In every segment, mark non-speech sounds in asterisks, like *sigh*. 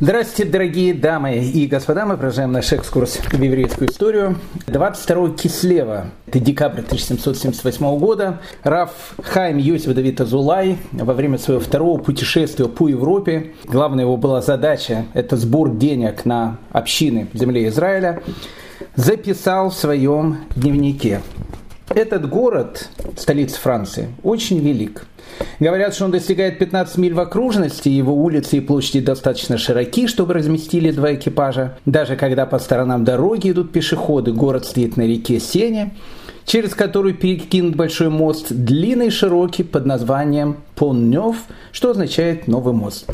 Здравствуйте, дорогие дамы и господа. Мы продолжаем наш экскурс в еврейскую историю. 22 Кислева, это декабрь 1778 года, Раф Хайм Йосиф Давид Азулай во время своего второго путешествия по Европе, главная его была задача – это сбор денег на общины в земле Израиля, записал в своем дневнике. Этот город, столица Франции, очень велик – Говорят, что он достигает 15 миль в окружности, его улицы и площади достаточно широки, чтобы разместили два экипажа. Даже когда по сторонам дороги идут пешеходы, город стоит на реке Сене, через которую перекинут большой мост, длинный и широкий, под названием Поннев, что означает «новый мост».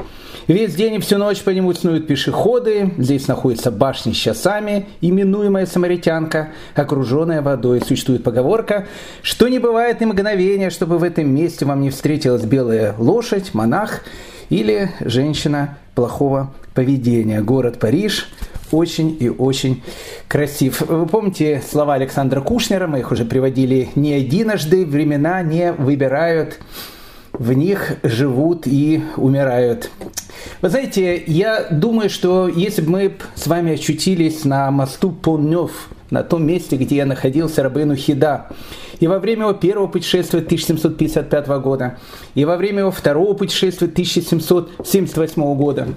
Весь день и всю ночь по нему снуют пешеходы. Здесь находится башня с часами, именуемая Самаритянка, окруженная водой. Существует поговорка, что не бывает ни мгновения, чтобы в этом месте вам не встретилась белая лошадь, монах или женщина плохого поведения. Город Париж очень и очень красив. Вы помните слова Александра Кушнера, мы их уже приводили не единожды, времена не выбирают, в них живут и умирают. Вы знаете, я думаю, что если бы мы с вами очутились на мосту Поннев, на том месте, где я находился, Рабыну Хида, и во время его первого путешествия 1755 года, и во время его второго путешествия 1778 года.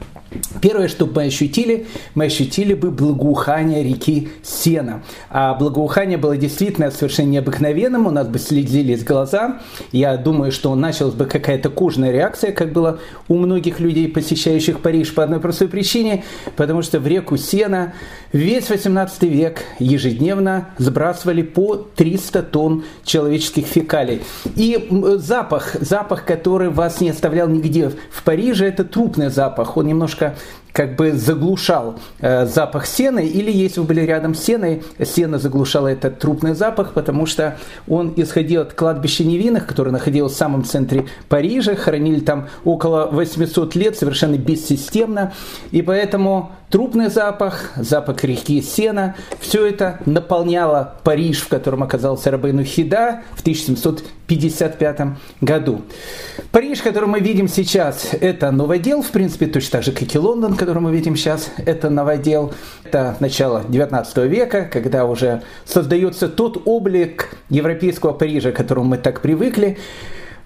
Первое, что мы ощутили, мы ощутили бы благоухание реки Сена. А благоухание было действительно совершенно необыкновенным, у нас бы слезились глаза. Я думаю, что началась бы какая-то кожная реакция, как было у многих людей, посещающих Париж по одной простой причине, потому что в реку Сена весь 18 век ежедневно сбрасывали по 300 тонн человеческих фекалий. И запах, запах, который вас не оставлял нигде в Париже, это трупный запах. Он немножко как бы заглушал э, запах сены, или если вы были рядом с сеной, сена заглушала этот трупный запах, потому что он исходил от кладбища невинных, которое находилось в самом центре Парижа, хоронили там около 800 лет, совершенно бессистемно, и поэтому трупный запах, запах реки Сена, все это наполняло Париж, в котором оказался Рабейну Хида в 1755 году. Париж, который мы видим сейчас, это новодел, в принципе, точно так же, как и Лондон, который мы видим сейчас, это новодел. Это начало 19 века, когда уже создается тот облик европейского Парижа, к которому мы так привыкли.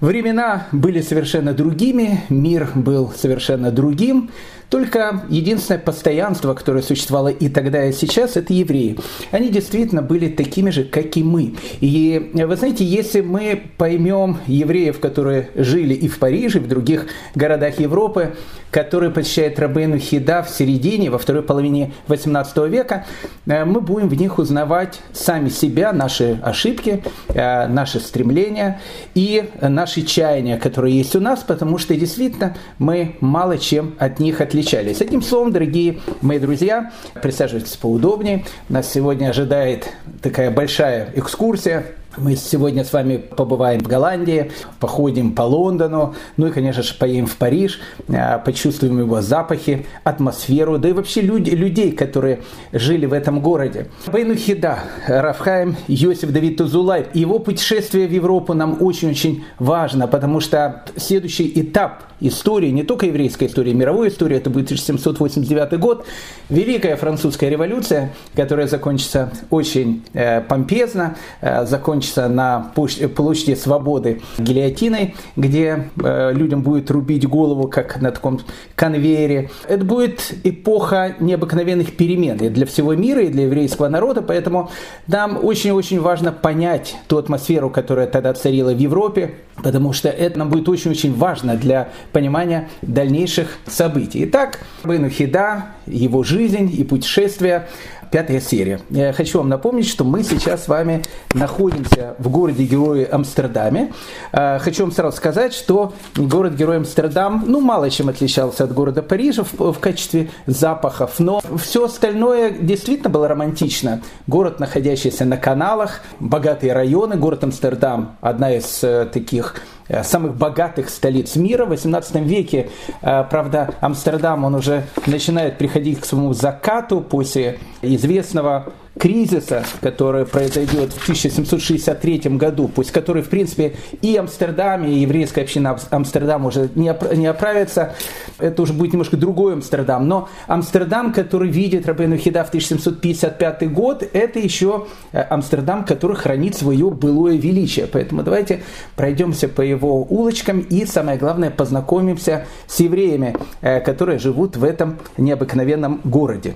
Времена были совершенно другими, мир был совершенно другим. Только единственное постоянство, которое существовало и тогда, и сейчас, это евреи. Они действительно были такими же, как и мы. И вы знаете, если мы поймем евреев, которые жили и в Париже, и в других городах Европы, которые посещает Рабейну Хида в середине, во второй половине 18 века, э, мы будем в них узнавать сами себя, наши ошибки, э, наши стремления и наши чаяния, которые есть у нас, потому что действительно мы мало чем от них отличались. Одним словом, дорогие мои друзья, присаживайтесь поудобнее. Нас сегодня ожидает такая большая экскурсия мы сегодня с вами побываем в Голландии, походим по Лондону, ну и, конечно же, поедем в Париж, а, почувствуем его запахи, атмосферу, да и вообще люди, людей, которые жили в этом городе. Бейнухида, Рафхайм, Йосиф Давид Тузулай, его путешествие в Европу нам очень-очень важно, потому что следующий этап истории, не только еврейской истории, мировой истории, это будет 1789 год, Великая французская революция, которая закончится очень э, помпезно, э, закончится закончится на площади Свободы гильотиной, где э, людям будет рубить голову, как на таком конвейере. Это будет эпоха необыкновенных перемен и для всего мира, и для еврейского народа, поэтому нам очень-очень важно понять ту атмосферу, которая тогда царила в Европе, потому что это нам будет очень-очень важно для понимания дальнейших событий. Итак, Бену Хида, его жизнь и путешествия пятая серия. Я хочу вам напомнить, что мы сейчас с вами находимся в городе-герое Амстердаме. А, хочу вам сразу сказать, что город-герой Амстердам, ну, мало чем отличался от города Парижа в, в качестве запахов, но все остальное действительно было романтично. Город, находящийся на каналах, богатые районы, город Амстердам, одна из э, таких Э, самых богатых столиц мира в 18 веке. Э, правда, Амстердам, он уже начинает приходить к своему закату после известного кризиса, который произойдет в 1763 году, пусть который, в принципе, и Амстердам, и еврейская община Амстердам уже не, оправится, это уже будет немножко другой Амстердам, но Амстердам, который видит Рабейну Хида в 1755 год, это еще э, Амстердам, который хранит свое былое величие. Поэтому давайте пройдемся по его улочкам и, самое главное, познакомимся с евреями, э, которые живут в этом необыкновенном городе.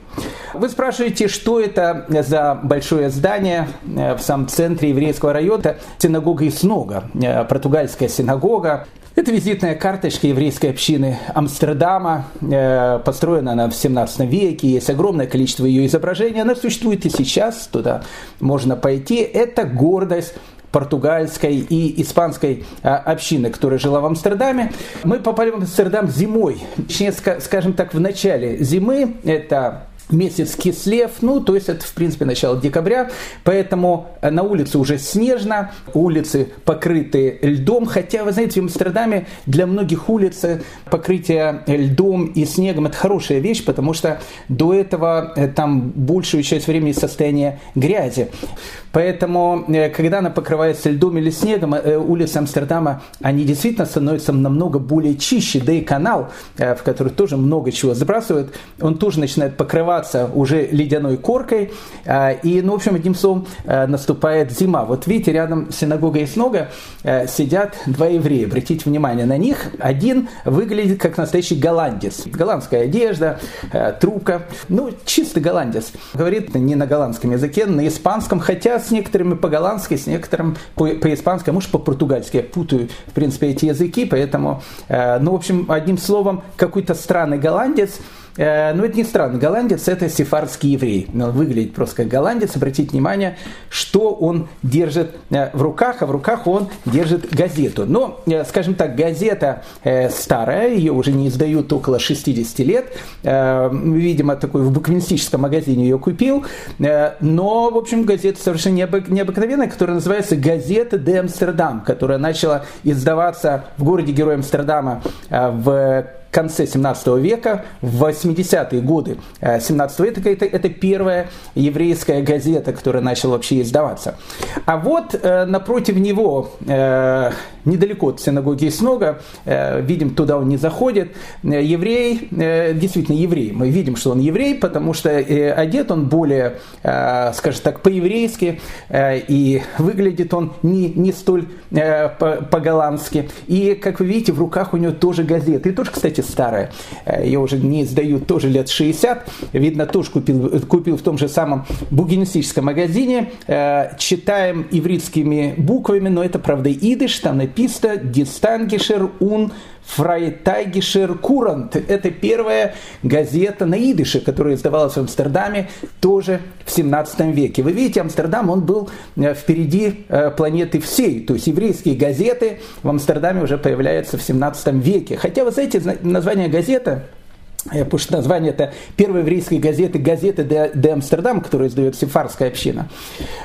Вы спрашиваете, что это за большое здание э, в самом центре еврейского района? Синагога Иснога, португальская синагога. Это визитная карточка еврейской общины Амстердама. Э, построена она в 17 веке. Есть огромное количество ее изображений. Она существует и сейчас. Туда можно пойти. Это гордость португальской и испанской общины, которая жила в Амстердаме. Мы попали в Амстердам зимой, точнее, скажем так, в начале зимы. Это месяц Кислев, ну, то есть это, в принципе, начало декабря, поэтому э, на улице уже снежно, улицы покрыты льдом, хотя, вы знаете, в Амстердаме для многих улиц покрытие льдом и снегом – это хорошая вещь, потому что до этого э, там большую часть времени состояние грязи. Поэтому, э, когда она покрывается льдом или снегом, улицы Амстердама, они действительно становятся намного более чище, да и канал, в который тоже много чего забрасывают, он тоже начинает покрываться покрываться уже ледяной коркой. А, и, ну, в общем, одним словом, а, наступает зима. Вот видите, рядом синагога и снога а, сидят два еврея. Обратите внимание на них. Один выглядит как настоящий голландец. Голландская одежда, трубка. Ну, чисто голландец. Говорит не на голландском языке, на испанском, хотя с некоторыми по-голландски, с некоторым по-испански, а может по-португальски. Я путаю, в принципе, эти языки, поэтому, ну, в общем, одним словом, какой-то странный голландец – Но ну, это не странно. Голландец – это сефардский еврей. Он выглядит просто как голландец. Обратите внимание, что он держит э, в руках, а в руках он держит газету. Но, э, скажем так, газета старая, ее уже не издают около 60 лет. Видимо, такой в буквинистическом магазине ее купил. Но, в общем, газета совершенно необыкновенная, которая называется «Газета де Амстердам», которая начала издаваться в городе Героя Амстердама в конце 17 века, в 80-е годы 17 века, это, это первая еврейская газета, которая начала вообще издаваться. А вот э, напротив него, э, недалеко от синагоги Снога, э, видим, туда он не заходит, э, еврей, э, действительно еврей, мы видим, что он еврей, потому что одет он более, скажем так, по-еврейски, и выглядит он не, не столь по-голландски. И, как вы видите, в руках у него тоже газета. И тоже, кстати, старая. Ее уже не издают тоже лет 60. Видно, тоже купил, купил в том же самом букинистическом магазине. Читаем ивритскими буквами, но это, правда, идиш. Там написано «דינסטאגישע און פרייטאגישע קוראנט. Это первая газета на идише, которая издавалась в Амстердаме тоже в 17 веке. Вы видите, Амстердам, он был э, впереди э, планеты всей. То есть еврейские газеты в Амстердаме уже появляются в 17 веке. Хотя, вы знаете, название газеты потому что название это первой еврейской газеты «Газета де, де Амстердам», которую издает сефарская община.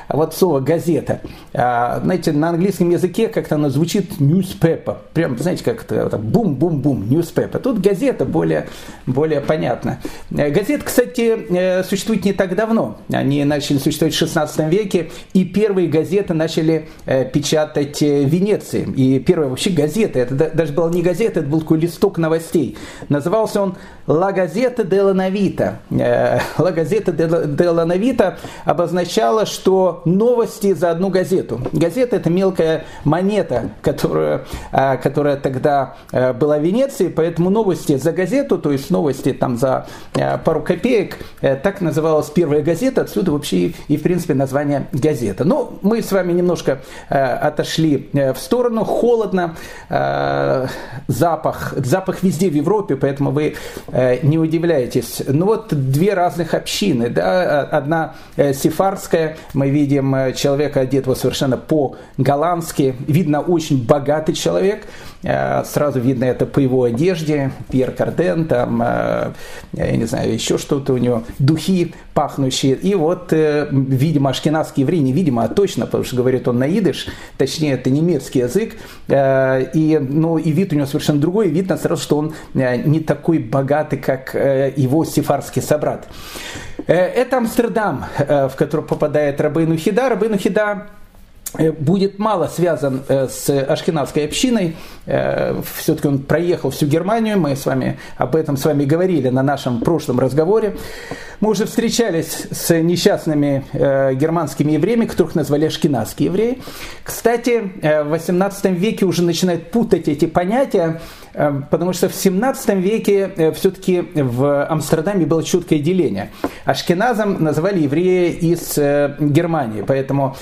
Вот слово «газета». А, знаете, на английском языке как-то оно звучит newspaper. Прям, знаете, как это бум-бум-бум, newspaper. Тут газета более, более понятно. Э, газет, кстати, э, существует не так давно. Они начали существовать в 16 веке, и первые газеты начали э, печатать в Венеции. И первая вообще газета, это даже была не газета, это был такой листок новостей. Назывался он La Gazzetta della Novita. La Gazzetta обозначала, что новости за одну газету. Газета – это мелкая монета, которая, э, которая тогда э, была в Венеции, поэтому новости за газету, то есть новости там за э, пару копеек, так называлась первая газета, отсюда вообще и, в принципе, название газета. Но мы с вами немножко отошли в сторону, холодно, запах, запах везде в Европе, поэтому вы не удивляйтесь. Ну вот две разных общины. Да? Одна э, сефарская, мы видим э, человека одетого совершенно по-голландски. Видно, очень богатый человек. Сразу видно это по его одежде. Пьер Карден, там, я не знаю, еще что-то у него, духи пахнущие. И вот, видимо, ашкенадский еврей, не видимо, а точно, потому что говорит он на идыш, точнее, это немецкий язык. И, ну, и вид у него совершенно другой. Видно сразу, что он не такой богатый, как э, его сефарский собрат. Это Амстердам, в который попадает Рабейну Хида. Рабейну Хида Э, будет мало связан э, с ашкенадской общиной. Э, Все-таки он проехал всю Германию. Мы с вами об этом с вами говорили на нашем прошлом разговоре. Мы уже встречались с несчастными германскими евреями, которых назвали ашкенадские евреи. Кстати, в 18 веке уже начинают путать эти понятия, потому что в 17 веке все-таки в Амстердаме было четкое деление. Ашкеназом называли евреи из Германии, поэтому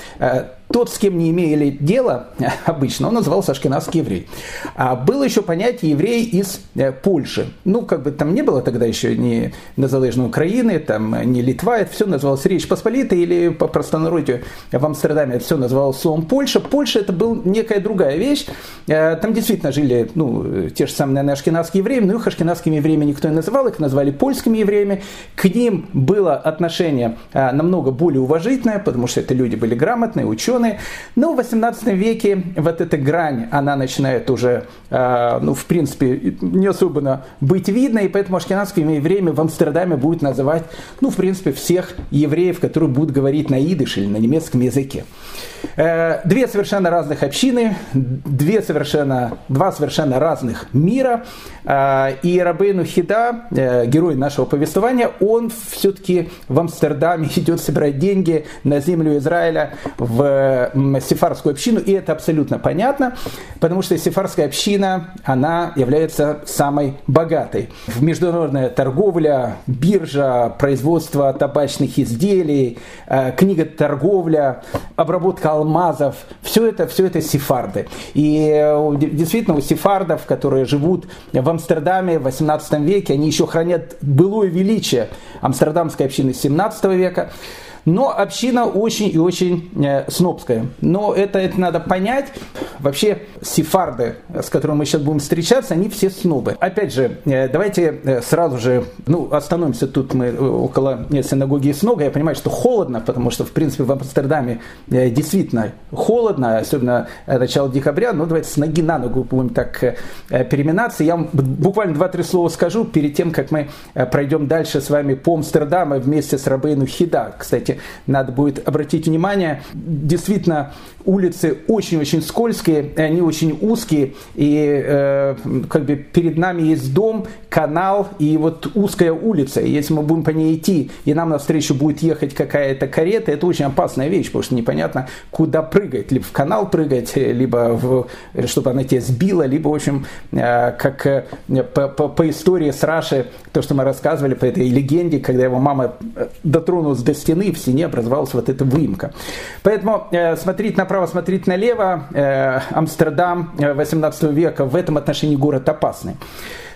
тот, с кем не имели дела, *laughs* обычно, он назывался ашкенадский еврей. А было еще понятие еврей из э, Польши. Ну, как бы там не было тогда еще ни незалежной Украины, там ни Литва, это все называлось Речь Посполитой или по простонародью в Амстердаме это все называлось словом Польша. Польша это была некая другая вещь. Э, там действительно жили, ну, те же самые, наверное, ашкенадские евреи, но их ашкенадскими евреями никто не называл, их назвали польскими евреями. К ним было отношение э, намного более уважительное, потому что это люди были грамотные, ученые, стороны. Но в 18 веке вот эта грань, она начинает уже, э, ну, в принципе, не особенно быть видно, и поэтому ашкенадскими евреями в Амстердаме будет называть, ну, в принципе, всех евреев, которые будут говорить на идыш или на немецком языке. Э, две совершенно разных общины, две совершенно, два совершенно разных мира. Э, и Рабейну Хида, герой нашего повествования, он все-таки в Амстердаме *laughs* идет собирать деньги на землю Израиля в сефарскую общину. И это абсолютно понятно, потому что сефарская община, она является самой богатой. Международная торговля, биржа, производство табачных изделий, книга торговля, обработка алмазов, все это, все это сефарды. И э, действительно у сефардов, которые живут в Амстердаме в 18 веке, они еще хранят былое величие амстердамской общины 17 века. Но община очень и очень э, снобская. Но это, это надо понять. Вообще сефарды, с которыми мы сейчас будем встречаться, они все снобы. Опять же, э, давайте э, сразу же, ну, остановимся тут мы около синагоги Снога. Я понимаю, что холодно, потому что, в принципе, в Амстердаме действительно холодно, особенно начало декабря. Но давайте с ноги на ногу будем так переминаться. Я вам буквально два-три слова скажу перед тем, как мы пройдем дальше с вами по Амстердаму вместе с Рабейну Хида. Кстати, надо будет обратить внимание. Действительно, улицы очень-очень скользкие, они очень узкие, и э, как бы перед нами есть дом, канал и вот узкая улица. И если мы будем по ней идти, и нам навстречу будет ехать какая-то карета, это очень опасная вещь, потому что непонятно, куда прыгать. Либо в канал прыгать, либо в, чтобы она тебя сбила, либо, в общем, э, как э, по, по, по истории с Раши, то, что мы рассказывали по этой легенде, когда его мама э, дотронулась до стены, стене образовалась вот эта выемка. Поэтому э, смотреть направо, смотреть налево, э, Амстердам 18 э, века в этом отношении город опасный.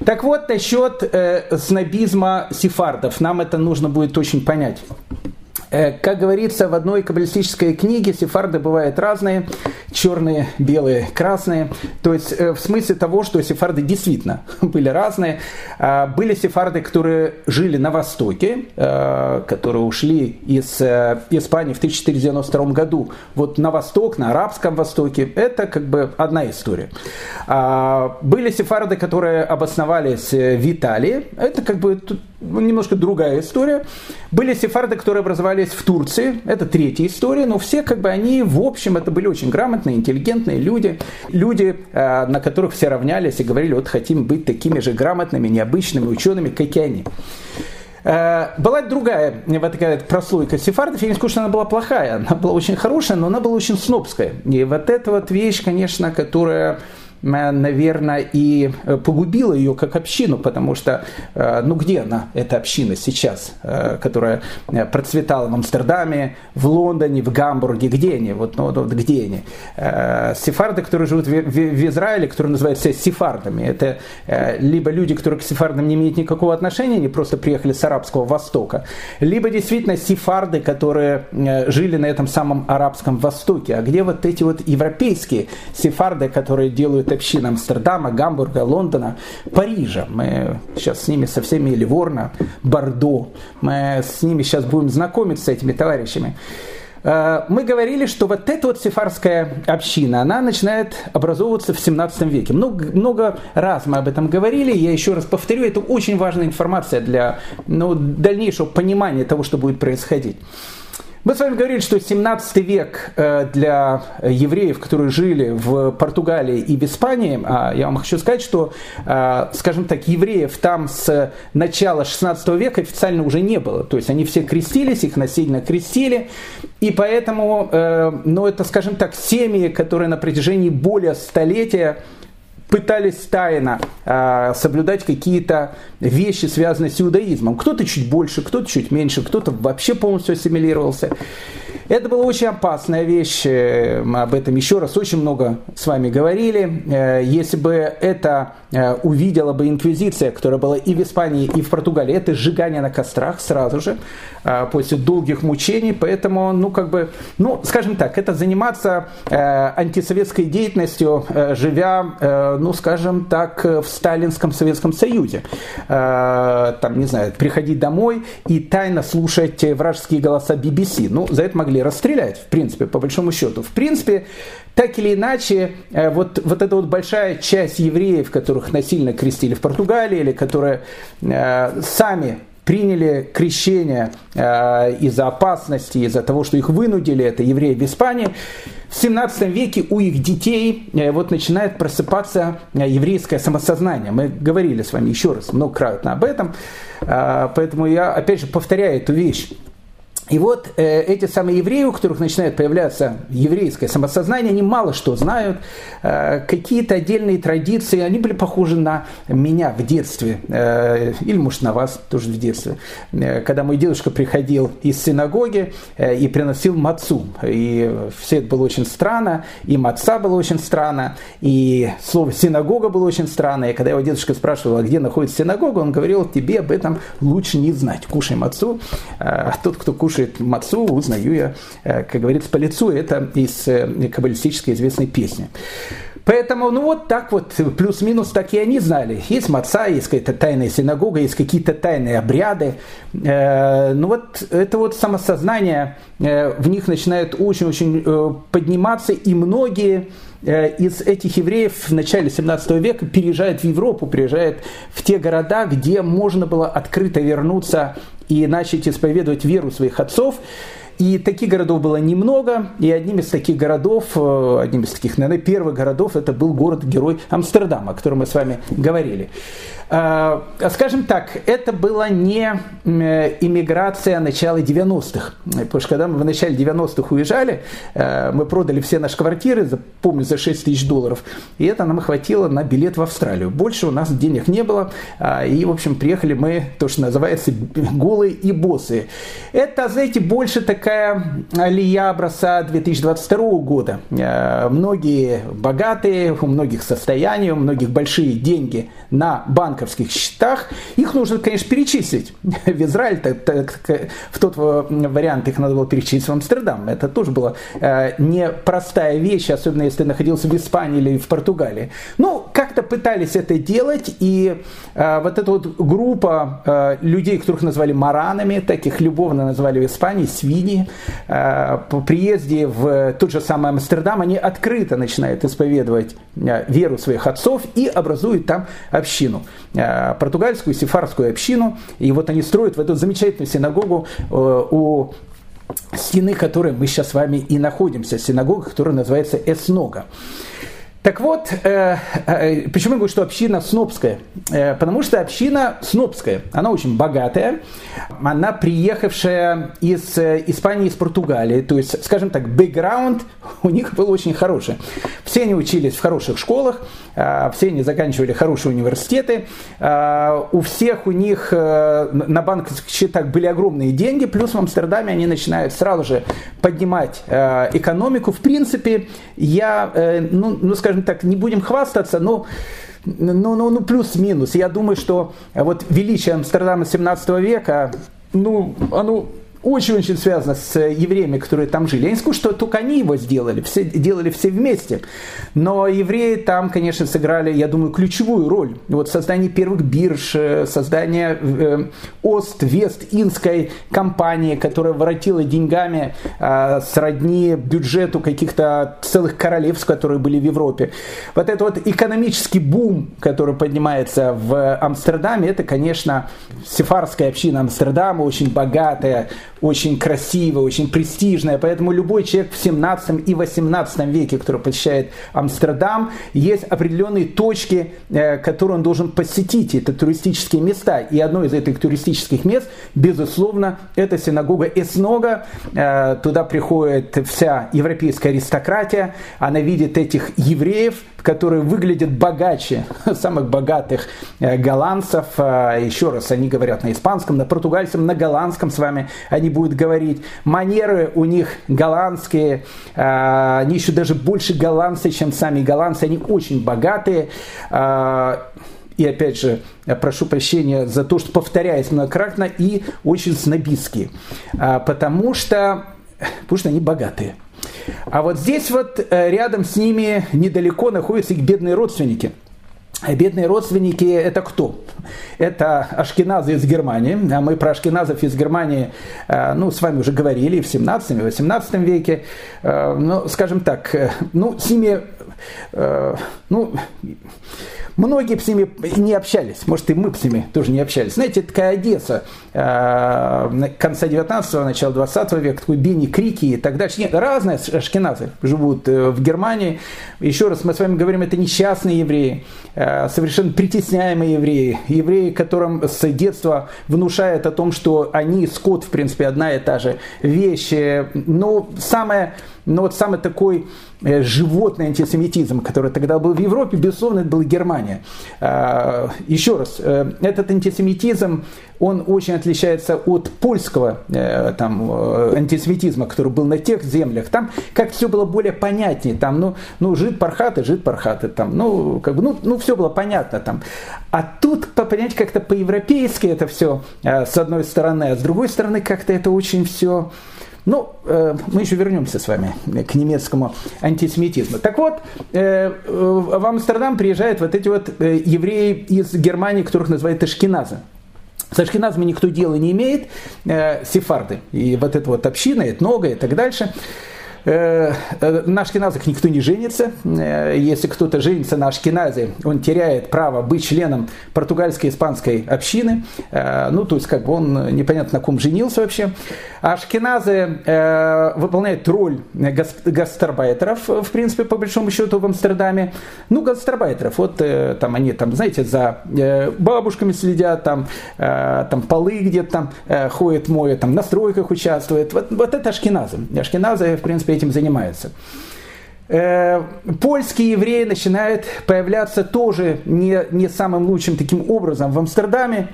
Так вот, насчет э, снобизма сефардов. Нам это нужно будет очень понять. Э, как говорится в одной каббалистической книге, сефарды бывают разные, черные, белые, красные. То есть э, в смысле того, что сефарды действительно *laughs* были разные. А, были сефарды, которые жили на Востоке, э, которые ушли из Испании в 1492 году вот на Восток, на Арабском Востоке. Это как бы одна история. А, были сефарды, которые обосновались в Италии. Это как бы немножко другая история. Были сефарды, которые образовались в Турции, это третья история, но все как бы они, в общем, это были очень грамотные, интеллигентные люди, люди, э, на которых все равнялись и говорили, вот хотим быть такими же грамотными, необычными учеными, как и они. Э, была другая вот такая прослойка сефардов, я не скажу, что она была плохая, она была очень хорошая, но она была очень снобская. И вот эта вот вещь, конечно, которая наверное, и э, погубила ее как общину, потому что, э, ну где она, эта община сейчас, которая процветала в Амстердаме, в Лондоне, в Гамбурге, где они, вот, ну, вот где они? Сефарды, которые живут в, в, Израиле, которые называют себя сефардами, это либо люди, которые к сефардам не имеют никакого отношения, они просто приехали с арабского востока, либо действительно сефарды, которые жили на этом самом арабском востоке, а где вот эти вот европейские сефарды, которые делают община Амстердама, Гамбурга, Лондона, Парижа. Мы сейчас с ними со всеми, Ливорно, Бордо. Мы с ними сейчас будем знакомиться, с этими товарищами. Э, мы говорили, что вот эта вот сефарская община, она начинает образовываться в 17 веке. Много, много раз мы об этом говорили, я еще раз повторю, это очень важная информация для ну, дальнейшего понимания того, что будет происходить. Мы с вами говорили, что 17 век э, для евреев, которые жили в Португалии и в Испании, а я вам хочу сказать, что, э, скажем так, евреев там с начала 16 века официально уже не было. То есть они все крестились, их насильно крестили, и поэтому, э, ну это, скажем так, семьи, которые на протяжении более столетия пытались тайно э, соблюдать какие-то вещи, связанные с иудаизмом. Кто-то чуть больше, кто-то чуть меньше, кто-то вообще полностью ассимилировался. Это была очень опасная вещь, э, мы об этом еще раз очень много с вами говорили. Э, если бы это э, увидела бы инквизиция, которая была и в Испании, и в Португалии, это сжигание на кострах сразу же, после долгих мучений, поэтому, ну, как бы, ну, скажем так, это заниматься антисоветской деятельностью, живя, ну, скажем так, в Сталинском Советском Союзе. Там, не знаю, приходить домой и тайно слушать вражеские голоса BBC. Ну, за это могли расстрелять, в принципе, по большому счету. В принципе, так или иначе, э, вот, вот эта вот большая часть евреев, которых насильно крестили в Португалии, или которые э, сами приняли крещение э, из-за опасности, из-за того, что их вынудили, это евреи в Испании, в 17 веке у их детей э, вот начинает просыпаться э, еврейское самосознание. Мы говорили с вами еще раз многократно об этом, э, поэтому я опять же повторяю эту вещь. И вот э, эти самые евреи, у которых начинает появляться еврейское самосознание, они мало что знают, э, какие-то отдельные традиции, они были похожи на меня в детстве, э, или может на вас тоже в детстве, э, когда мой дедушка приходил из синагоги э, и приносил мацу, и все это было очень странно, и маца было очень странно, и слово синагога было очень странно, и когда его дедушка спрашивал, а где находится синагога, он говорил, тебе об этом лучше не знать, кушай мацу, а тот, кто кушает слушает Мацу, узнаю я, э, как говорится, по лицу. Это из э, каббалистической известной песни. Поэтому, ну вот так вот, плюс-минус, так и они знали. Есть маца, есть какая-то тайная синагога, есть какие-то тайные обряды. Э, ну вот это вот самосознание в них начинает очень-очень подниматься, и многие из этих евреев в начале 17 века переезжают в Европу, приезжают в те города, где можно было открыто вернуться и начать исповедовать веру своих отцов. И таких городов было немного, и одним из таких городов, э, одним из таких, наверное, первых городов, это был город-герой Амстердама, о котором мы с вами говорили. А, скажем так, это была не иммиграция начала 90-х. Потому что когда мы в начале 90-х уезжали, э, мы продали все наши квартиры, помню, за 6 тысяч долларов. И это нам хватило на билет в Австралию. Больше у нас денег не было. А, и, в общем, приехали мы, то, что называется, голые и босые. Это, знаете, больше такая алия образца 2022 года. Э, многие богатые, у многих состояния, у многих большие деньги на банк банковских счетах, их нужно, конечно, перечислить. *laughs* В Израиль так, так, в тот вариант их надо было перечислить в Амстердам. Это тоже была э, непростая вещь, особенно если ты находился в Испании или в Португалии. Ну, как-то пытались это делать, и э, вот эта вот группа э, людей, которых назвали маранами, таких любовно назвали в Испании, свиньи, э, по приезде в тот же самый Амстердам, они открыто начинают исповедовать э, веру своих отцов и образуют там общину. Э, португальскую сефарскую общину. И вот они строят в эту замечательную синагогу у стены, которой мы сейчас с вами и находимся, синагога, которая называется Эснога. Так вот, э, э, почему я говорю, что община снобская? Э, потому что община снобская, она очень богатая, она приехавшая из э, Испании, из Португалии, то есть, скажем так, бэкграунд *laughs* у них был очень хороший. Все они учились в хороших школах, э, все они заканчивали хорошие университеты, э, у всех у них э, на банковских счетах были огромные деньги, плюс в Амстердаме они начинают сразу же поднимать э, экономику. В принципе, я, э, ну, ну, скажем, скажем так, не будем хвастаться, но ну, ну, ну плюс-минус. Я думаю, что вот величие Амстердама 17 века, ну, оно очень-очень связано с евреями, которые там жили. Я не скажу, что только они его сделали, все, делали все вместе. Но евреи там, конечно, сыграли, я думаю, ключевую роль. Вот создание первых бирж, э, создание э, Ост-Вест-Инской компании, которая воротила деньгами э, сродни бюджету каких-то целых королевств, которые были в Европе. Вот этот вот экономический бум, который поднимается в Амстердаме, это, конечно, сефарская община Амстердама, очень богатая, очень красивая, очень престижная. Поэтому любой человек в 17 и 18 веке, который посещает Амстердам, есть определенные точки, э, которые он должен посетить. Это туристические места. И одно из этих туристических мест, безусловно, это синагога Эснога. Э, туда приходит вся европейская аристократия. Она видит этих евреев, которые выглядят богаче *laughs* самых богатых э, голландцев. Еще раз, они говорят на испанском, на португальском, на голландском с вами. Они будут говорить. Манеры у них голландские, а, они еще даже больше голландцы, чем сами голландцы, они очень богатые. А, и опять же, прошу прощения за то, что повторяюсь многократно, и очень снобистские. А, потому что, потому что они богатые. А вот здесь вот э, рядом с ними недалеко находятся их бедные родственники – а бедные родственники это кто? Это ашкеназы из Германии. А мы про ашкеназов из Германии э, ну, с вами уже говорили в 17 и 18 веке. Ну, скажем так, ну, с ними ну, Многие с ними не общались, может и мы с ними тоже не общались. Знаете, такая Одесса э, конца 19-го, начала 20 века, такой Бени Крики и так дальше. Нет, разные ашкеназы живут э, в Германии. Еще раз мы с вами говорим, это несчастные евреи, э, совершенно притесняемые евреи, евреи, которым с детства внушают о том, что они скот, в принципе, одна и та же вещь. Но самое но вот самый такой э, животный антисемитизм, который тогда был в Европе, безусловно, это была Германия. А, еще раз, э, этот антисемитизм, он очень отличается от польского э, там, антисемитизма, который был на тех землях. Там как все было более понятнее. Там, ну, ну жид пархаты, жид пархаты. Там, ну, как бы, ну, ну, все было понятно. Там. А тут, понять как-то по-европейски это все, с одной стороны, а с другой стороны, как-то это очень все ну, э, мы еще вернемся с вами к немецкому антисемитизму. Так вот, э, в Амстердам приезжают вот эти вот э, евреи из Германии, которых называют эшкиназы. С ашкеназами никто дела не имеет, э, сефарды. И вот эта вот община, этнога и так дальше. Э, э, на ашкеназах никто не женится. Э, если кто-то женится на ашкеназе, он теряет право быть членом португальской испанской общины. Ну, то есть, как бы он непонятно на ком женился вообще. Ашкеназы выполняют роль гастарбайтеров, в принципе, по большому счету в Амстердаме. Ну, гастарбайтеров. Вот там они, там, знаете, за бабушками следят, там, там полы где-то там ходят, моют, там на стройках участвуют. Вот, вот это ашкеназы. Ашкеназы, в принципе, этим занимаются. Э, польские евреи начинают появляться тоже не, не самым лучшим таким образом в Амстердаме.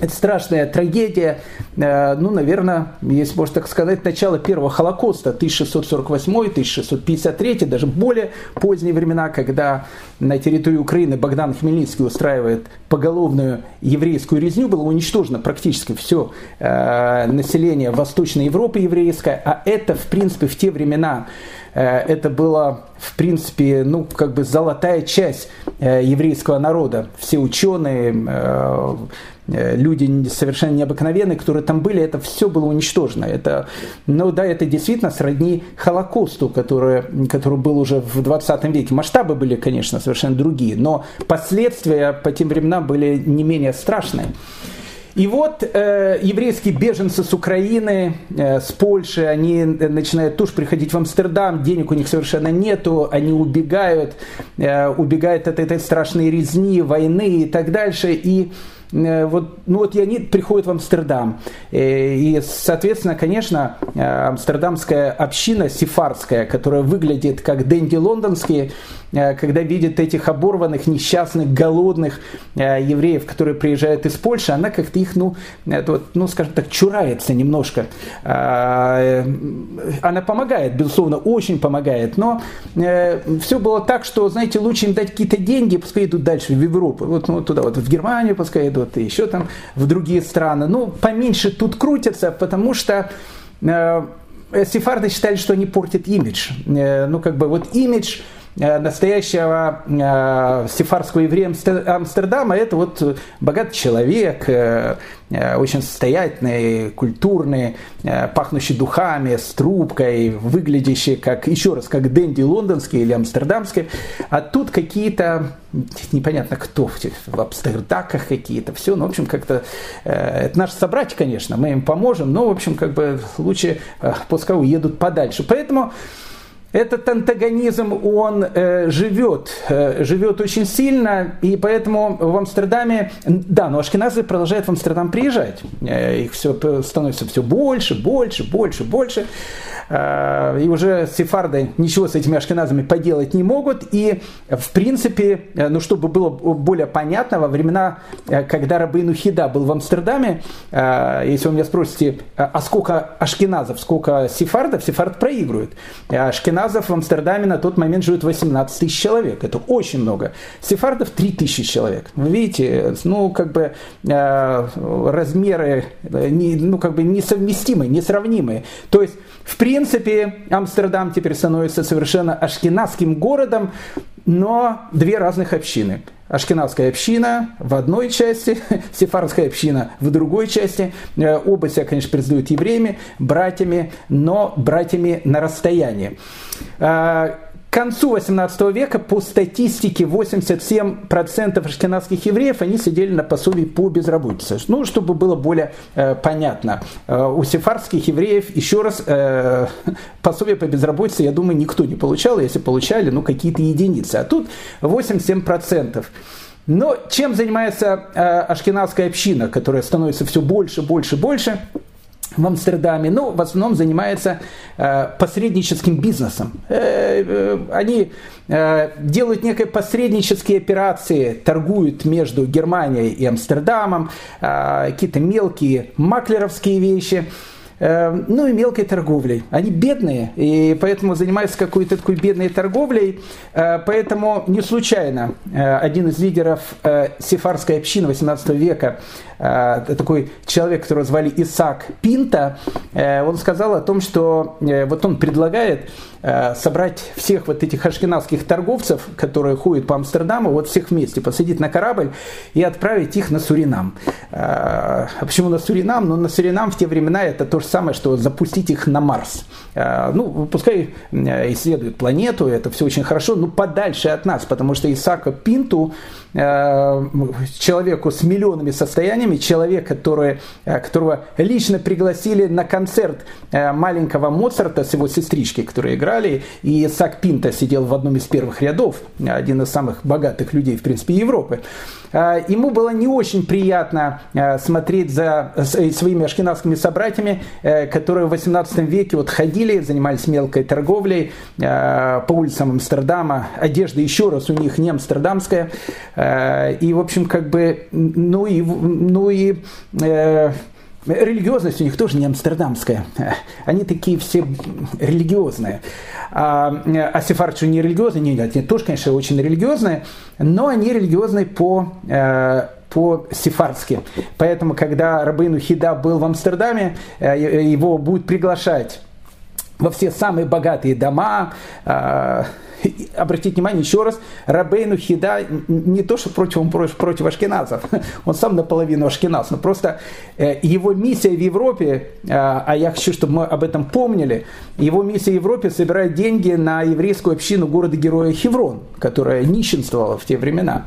Это страшная трагедия, э, ну, наверное, если можно так сказать, начало первого Холокоста, 1648-1653, даже более поздние времена, когда на территории Украины Богдан Хмельницкий устраивает поголовную еврейскую резню, было уничтожено практически все э, население Восточной Европы еврейское, а это, в принципе, в те времена Э, это было, в принципе, ну, как бы золотая часть еврейского народа. Все ученые, люди совершенно необыкновенные, которые там были, это все было уничтожено. Это, ну да, это действительно сродни Холокосту, который, который был уже в 20 веке. Масштабы были, конечно, совершенно другие, но последствия по тем временам были не менее страшные. И вот э, еврейские беженцы с Украины, э, с Польши, они э, начинают тоже приходить в Амстердам, денег у них совершенно нету, они убегают, э, убегают от этой страшной резни, войны и так дальше. И Э, вот, ну вот и они приходят в Амстердам. Э, и, соответственно, конечно, э, амстердамская община сефарская, которая выглядит как денди лондонские, когда видит этих оборванных, несчастных, голодных евреев, которые приезжают из Польши, она как-то их, ну, вот, ну, скажем так, чурается немножко. Она помогает, безусловно, очень помогает, но все было так, что, знаете, лучше им дать какие-то деньги, пускай идут дальше в Европу, вот ну, туда, вот в Германию, пускай идут кто-то еще там в другие страны. Ну, поменьше тут крутятся, потому что э, сефарды считали, что они портят имидж. Э, ну, как бы вот имидж настоящего э, сефарского еврея Амстердама это вот богатый человек, э, очень состоятельный, культурный, пахнущий духами, с трубкой, выглядящий как, еще раз, как Дэнди лондонский или амстердамский. А тут какие-то, непонятно кто, в Амстердаках какие-то, все, ну, в общем, как-то, это наш собрать, конечно, мы им поможем, но, в общем, как бы лучше пускай уедут подальше. Поэтому этот антагонизм, он э, живет, э, живет очень сильно, и поэтому в Амстердаме, да, но ашкеназы продолжают в Амстердам приезжать. Э, их все становится все больше, больше, больше, больше. Э, и уже сефарды ничего с этими ашкеназами поделать не могут. И, в принципе, э, ну, чтобы было более понятно, во времена, э, когда Рабейну Хида был в Амстердаме, если вы меня спросите, а сколько ашкеназов, сколько сефардов, сефард проигрывает. Ашкеназов в Амстердаме на тот момент живет 18 тысяч человек. Это очень много. Сефардов 3 тысячи человек. Вы видите, ну, как бы размеры, ну, как бы несовместимые, несравнимые. То есть, в принципе, Амстердам теперь становится совершенно ашкенадским городом, но две разных общины. Ашкенадская община в одной части, *laughs* сефардская община в другой части. Э, оба себя, конечно, признают евреями, братьями, но братьями на расстоянии. Э, к концу 18 века по статистике 87% ашкенадских евреев они сидели на пособии по безработице. Ну, чтобы было более э, понятно. Э, у сефардских евреев, еще раз, э, *laughs* пособие по безработице, я думаю, никто не получал. Если получали, ну, какие-то единицы. А тут 87%. Но чем занимается э, ашкенадская община, которая становится все больше, больше, больше? В Амстердаме, ну, в основном занимается э, посредническим бизнесом. Э, э, они э, делают некие посреднические операции, торгуют между Германией и Амстердамом, э, какие-то мелкие маклеровские вещи. Эм, ну и мелкой торговлей. Они бедные, и поэтому занимаются какой-то такой бедной торговлей. Э, поэтому не случайно э, один из лидеров э, сефарской общины 18 века, такой человек, которого звали Исаак Пинта, он сказал о том, что вот он предлагает собрать всех вот этих ашкенадских торговцев, которые ходят по Амстердаму, вот всех вместе, посадить на корабль и отправить их на Суринам. А почему на Суринам? Ну, на Суринам в те времена это то же самое, что запустить их на Марс. А, ну, пускай исследуют планету, это все очень хорошо, но подальше от нас, потому что Исака Пинту, человеку с миллионами состояниями, человек, который, а, которого лично пригласили на концерт маленького Моцарта с его сестричкой, которые играли, и Исаак Пинта сидел в одном из первых рядов, один из самых богатых людей, в принципе, Европы. Ему было не очень приятно смотреть за своими ашкенадскими собратьями, э, которые в 18 веке вот ходили занимались мелкой торговлей э, по улицам Амстердама. Одежда еще раз у них не амстердамская. Э, и, в общем, как бы, ну и, ну и э, религиозность у них тоже не амстердамская. Они такие все религиозные. А, а сефардцы не религиозные? Нет, они тоже, конечно, очень религиозные, но они религиозные по по-сефардски. Поэтому, когда Рабыну Хида был в Амстердаме, его будут приглашать во все самые богатые дома. А, обратите внимание еще раз, Рабейну Хида не то, что против, он против, против ашкеназов, *laughs* он сам наполовину ашкеназ, но просто э, его миссия в Европе, а, а я хочу, чтобы мы об этом помнили, его миссия в Европе собирать деньги на еврейскую общину города-героя Хеврон, которая нищенствовала в те времена.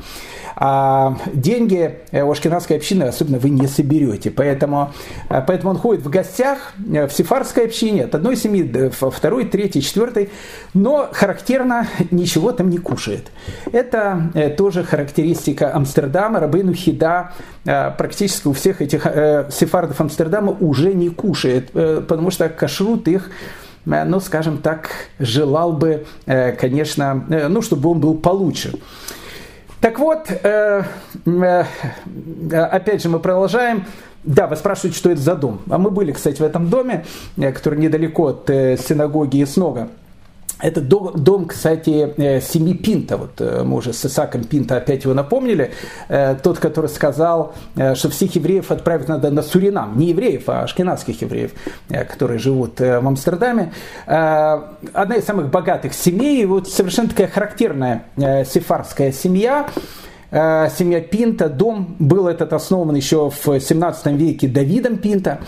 А деньги у ашкенадской общины особенно вы не соберете. Поэтому, а, поэтому он ходит в гостях э, в сефарской общине от одной семьи, второй, третьей, четвертой, но характерно ничего там не кушает. Это э, тоже характеристика Амстердама, Рабыну Хида, э, практически у всех этих сефардов Амстердама уже не кушает, потому что кашрут их ну, скажем так, желал бы, конечно, ну, чтобы он был получше. Так вот, э, э, опять же, мы продолжаем. Да, вы спрашиваете, что это за дом. А мы были, кстати, в этом доме, э, который недалеко от синагоги и это дом, кстати, э, семьи Пинта. Вот э, мы уже с Исаком Пинта опять его напомнили. Э, тот, который сказал, что всех евреев отправить надо на Суринам. Не евреев, а ашкенадских евреев, которые живут в Амстердаме. Одна из самых богатых семей. Вот совершенно такая характерная сефарская семья семья Пинта. Дом был этот основан еще в 17 веке Давидом Пинта.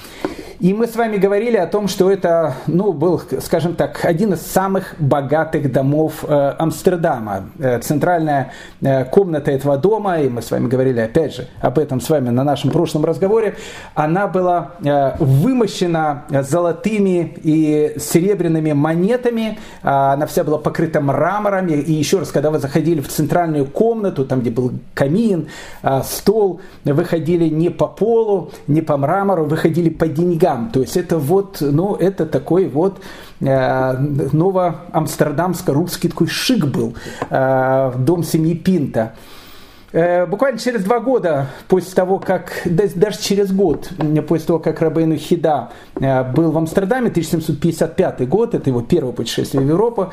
И мы с вами говорили о том, что это ну, был, скажем так, один из самых богатых домов э, Амстердама. Э, центральная э, комната этого дома, и мы с вами говорили опять же об этом с вами на нашем прошлом разговоре, она была э, вымощена золотыми и серебряными монетами, э, она вся была покрыта мраморами. И еще раз, когда вы заходили в центральную комнату, там где был камин, э, стол, вы ходили не по полу, не по мрамору, вы ходили по деньгам деньгам. То есть это вот, ну, это такой вот э, ново-амстердамско-русский такой шик был, э, дом семьи Пинта. Э, буквально через два года после того, как, даже через год после того, как Рабейну Хида э, был в Амстердаме, 1755 год, это его первое путешествие в Европу,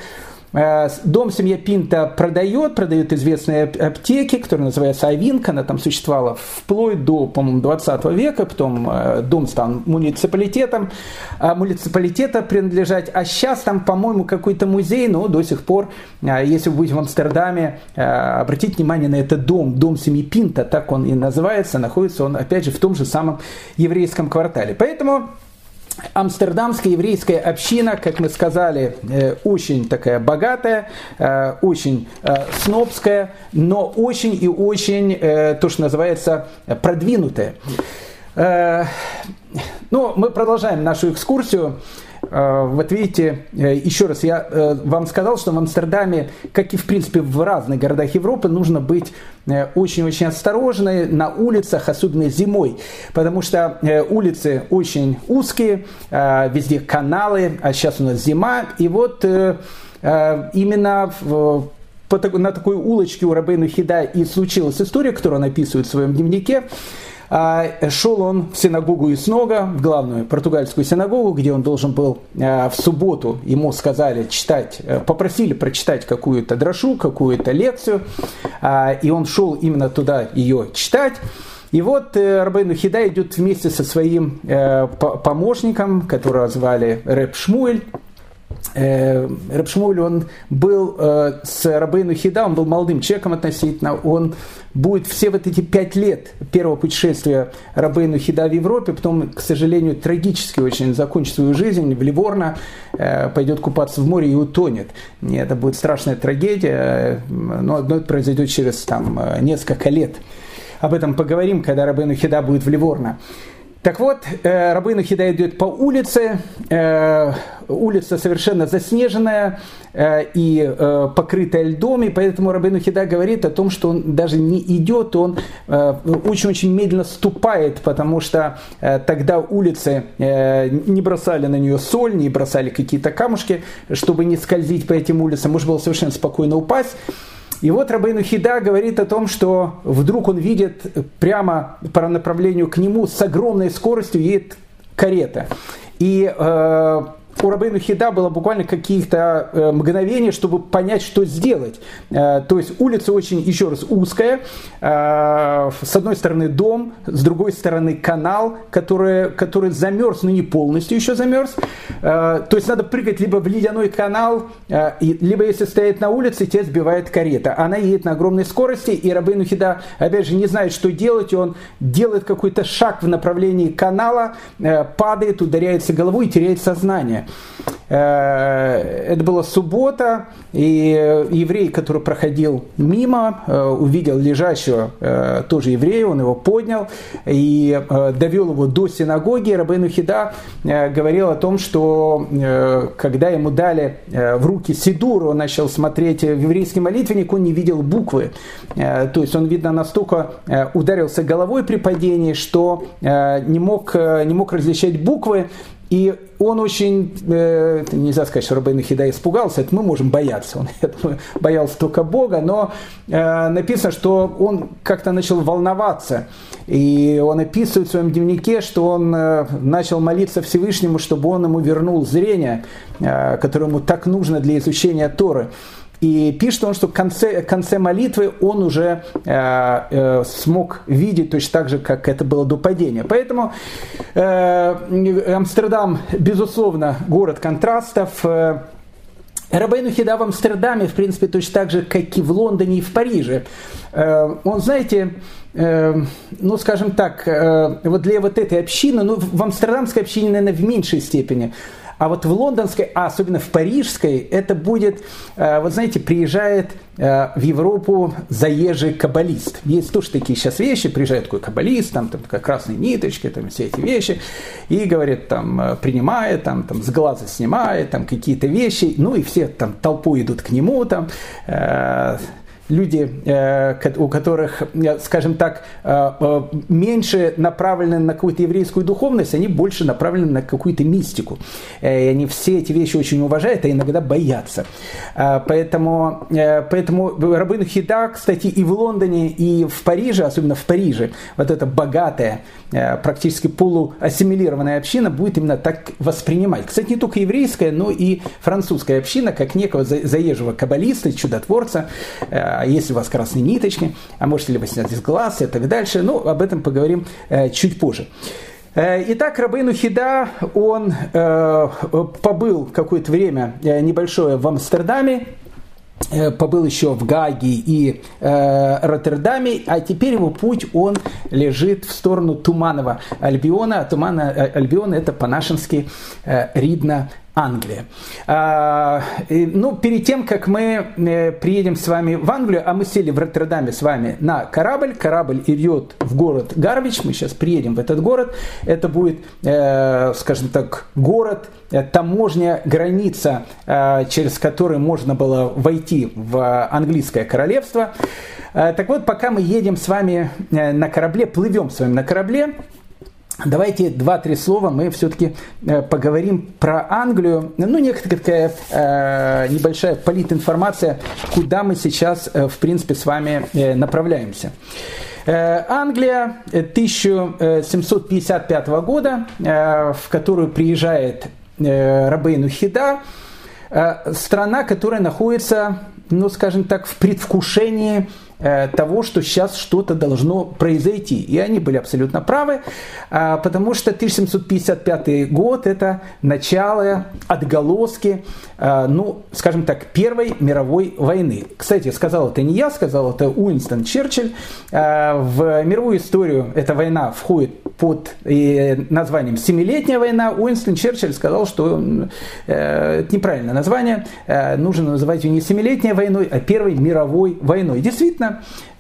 дом семья Пинта продает, продает известные аптеки, которые называются Айвинка, она там существовала вплоть до, по-моему, 20 века, потом э, дом стал муниципалитетом, а муниципалитета принадлежать, а сейчас там, по-моему, какой-то музей, но до сих пор, э, если вы будете в Амстердаме, обратите внимание на этот дом, дом семьи Пинта, так он и называется, находится он, опять же, в том же самом еврейском квартале. Поэтому Амстердамская еврейская община, как мы сказали, э, очень такая богатая, э, очень э, снобская, но очень и очень, то, что называется, продвинутая. Ну, мы продолжаем нашу экскурсию. Э, вот видите, э, еще раз, я э, вам сказал, что в Амстердаме, как и в принципе в разных городах Европы, нужно быть очень-очень осторожны на улицах, особенно зимой, потому что улицы очень узкие, везде каналы, а сейчас у нас зима, и вот именно на такой улочке у Рабейну Хида и случилась история, которую он описывает в своем дневнике. А, шел он в синагогу Иснога, в главную португальскую синагогу, где он должен был а, в субботу, ему сказали читать, э, попросили прочитать какую-то дрошу, какую-то лекцию, а, и он шел именно туда ее читать. И вот э, Рабейну Хида идет вместе со своим э, помощником, которого звали Рэп Шмуэль, Рабшмуль, он был э, с Рабейну Хида, он был молодым человеком относительно, он будет все вот эти пять лет первого путешествия Рабейну Хида в Европе, потом, к сожалению, трагически очень закончит свою жизнь в Ливорно, э, пойдет купаться в море и утонет. И это будет страшная трагедия, но одно это произойдет через там, несколько лет. Об этом поговорим, когда Рабейну Хида будет в Ливорно. Так вот, э, Рабыну Хида идет по улице, э, улица совершенно заснеженная э, и покрытая льдом, и поэтому Рабыну Хида говорит о том, что он даже не идет, он очень-очень медленно ступает, потому что тогда улицы не бросали на нее соль, не бросали какие-то камушки, чтобы не скользить по этим улицам, можно было совершенно спокойно упасть. И вот Рабейну Хида говорит о том, что вдруг он видит прямо по направлению к нему с огромной скоростью едет карета. И э, у Рабейну Хида было буквально каких-то э, мгновения, чтобы понять, что сделать. Э, то есть улица очень, еще раз, узкая. Э, с одной стороны дом, с другой стороны канал, который, который замерз, но не полностью еще замерз. То есть надо прыгать либо в ледяной канал, либо если стоять на улице, тебя сбивает карета. Она едет на огромной скорости, и Рабейну Хида, опять же, не знает, что делать. Он делает какой-то шаг в направлении канала, падает, ударяется головой и теряет сознание. Э, это была суббота, и еврей, который проходил мимо, э, увидел лежащего э, тоже еврея, он его поднял и довел его до синагоги. Рабейну Хида говорил о том, что когда ему дали в руки Сидур, он начал смотреть еврейский молитвенник, он не видел буквы. То есть он, видно, настолько ударился головой при падении, что не мог, не мог различать буквы, И он очень, э, нельзя сказать, что Рабейн Хида испугался, это мы можем бояться. Он, *laughs* я думаю, боялся только Бога, но э, написано, что он как-то начал волноваться. И он описывает в своем дневнике, что он э, начал молиться Всевышнему, чтобы он ему вернул зрение, э, которое ему так нужно для изучения Торы. И пишет он, что в конце, конце молитвы он уже э, э, смог видеть точно так же, как это было до падения. Поэтому э, Амстердам, безусловно, город контрастов. Э, Рабейну Хида в Амстердаме, в принципе, точно так же, как и в Лондоне и в Париже. Э, он, знаете, э, ну, скажем так, э, вот для вот этой общины, ну, в амстердамской общине, наверное, в меньшей степени – а вот в лондонской, а особенно в парижской, это будет, э, вот знаете, приезжает э, в Европу заезжий каббалист. Есть тоже такие сейчас вещи, приезжает такой каббалист, там, там такая красная ниточка, там все эти вещи, и говорит, там, э, принимает, там, там, с глаза снимает, там, какие-то вещи, ну, и все там толпой идут к нему, там, люди, э, у которых, э, скажем так, э, меньше направлены на какую-то еврейскую духовность, они больше направлены на какую-то мистику. И они все эти вещи очень уважают, а иногда боятся. Поэтому, поэтому Рабын Хида, кстати, и в Лондоне, и в Париже, особенно в Париже, вот эта богатая, практически полуассимилированная община будет именно так воспринимать. Кстати, не только еврейская, но и французская община, как некого заезжего каббалиста, чудотворца, а есть у вас красные ниточки, а можете ли вы снять из глаз и так дальше. Ну, об этом поговорим э, чуть позже. Э, итак, Рабейну Хида, он э, побыл какое-то время небольшое в Амстердаме, побыл еще в Гаге и э, Роттердаме, а теперь его путь, он лежит в сторону Туманова Альбиона. А Тумана Альбиона это по-нашенски э, Ридна Англия. А, ну, перед тем, как мы э, приедем с вами в Англию, а мы сели в Роттердаме с вами на корабль, корабль идет в город Гарвич, мы сейчас приедем в этот город, это будет, э, скажем так, город, э, таможня, граница, через которую можно было войти в английское королевство. Так вот, пока мы едем с вами на корабле, плывем с вами на корабле, Давайте два-три слова мы все-таки э, поговорим про Англию. Ну, некоторая такая э, небольшая политинформация, куда мы сейчас, э, в принципе, с вами э, направляемся. Англия 1755 года, в которую приезжает Рабейну Хида, страна, которая находится, ну, скажем так, в предвкушении того, что сейчас что-то должно произойти. И они были абсолютно правы, а, потому что 1755 год – это начало, отголоски, а, ну, скажем так, Первой мировой войны. Кстати, сказал это не я, сказал это Уинстон Черчилль. А, в мировую историю эта война входит под э, названием «Семилетняя война». Уинстон Черчилль сказал, что э, это неправильное название, нужно называть ее не «Семилетней войной», а Первой мировой войной. Действительно,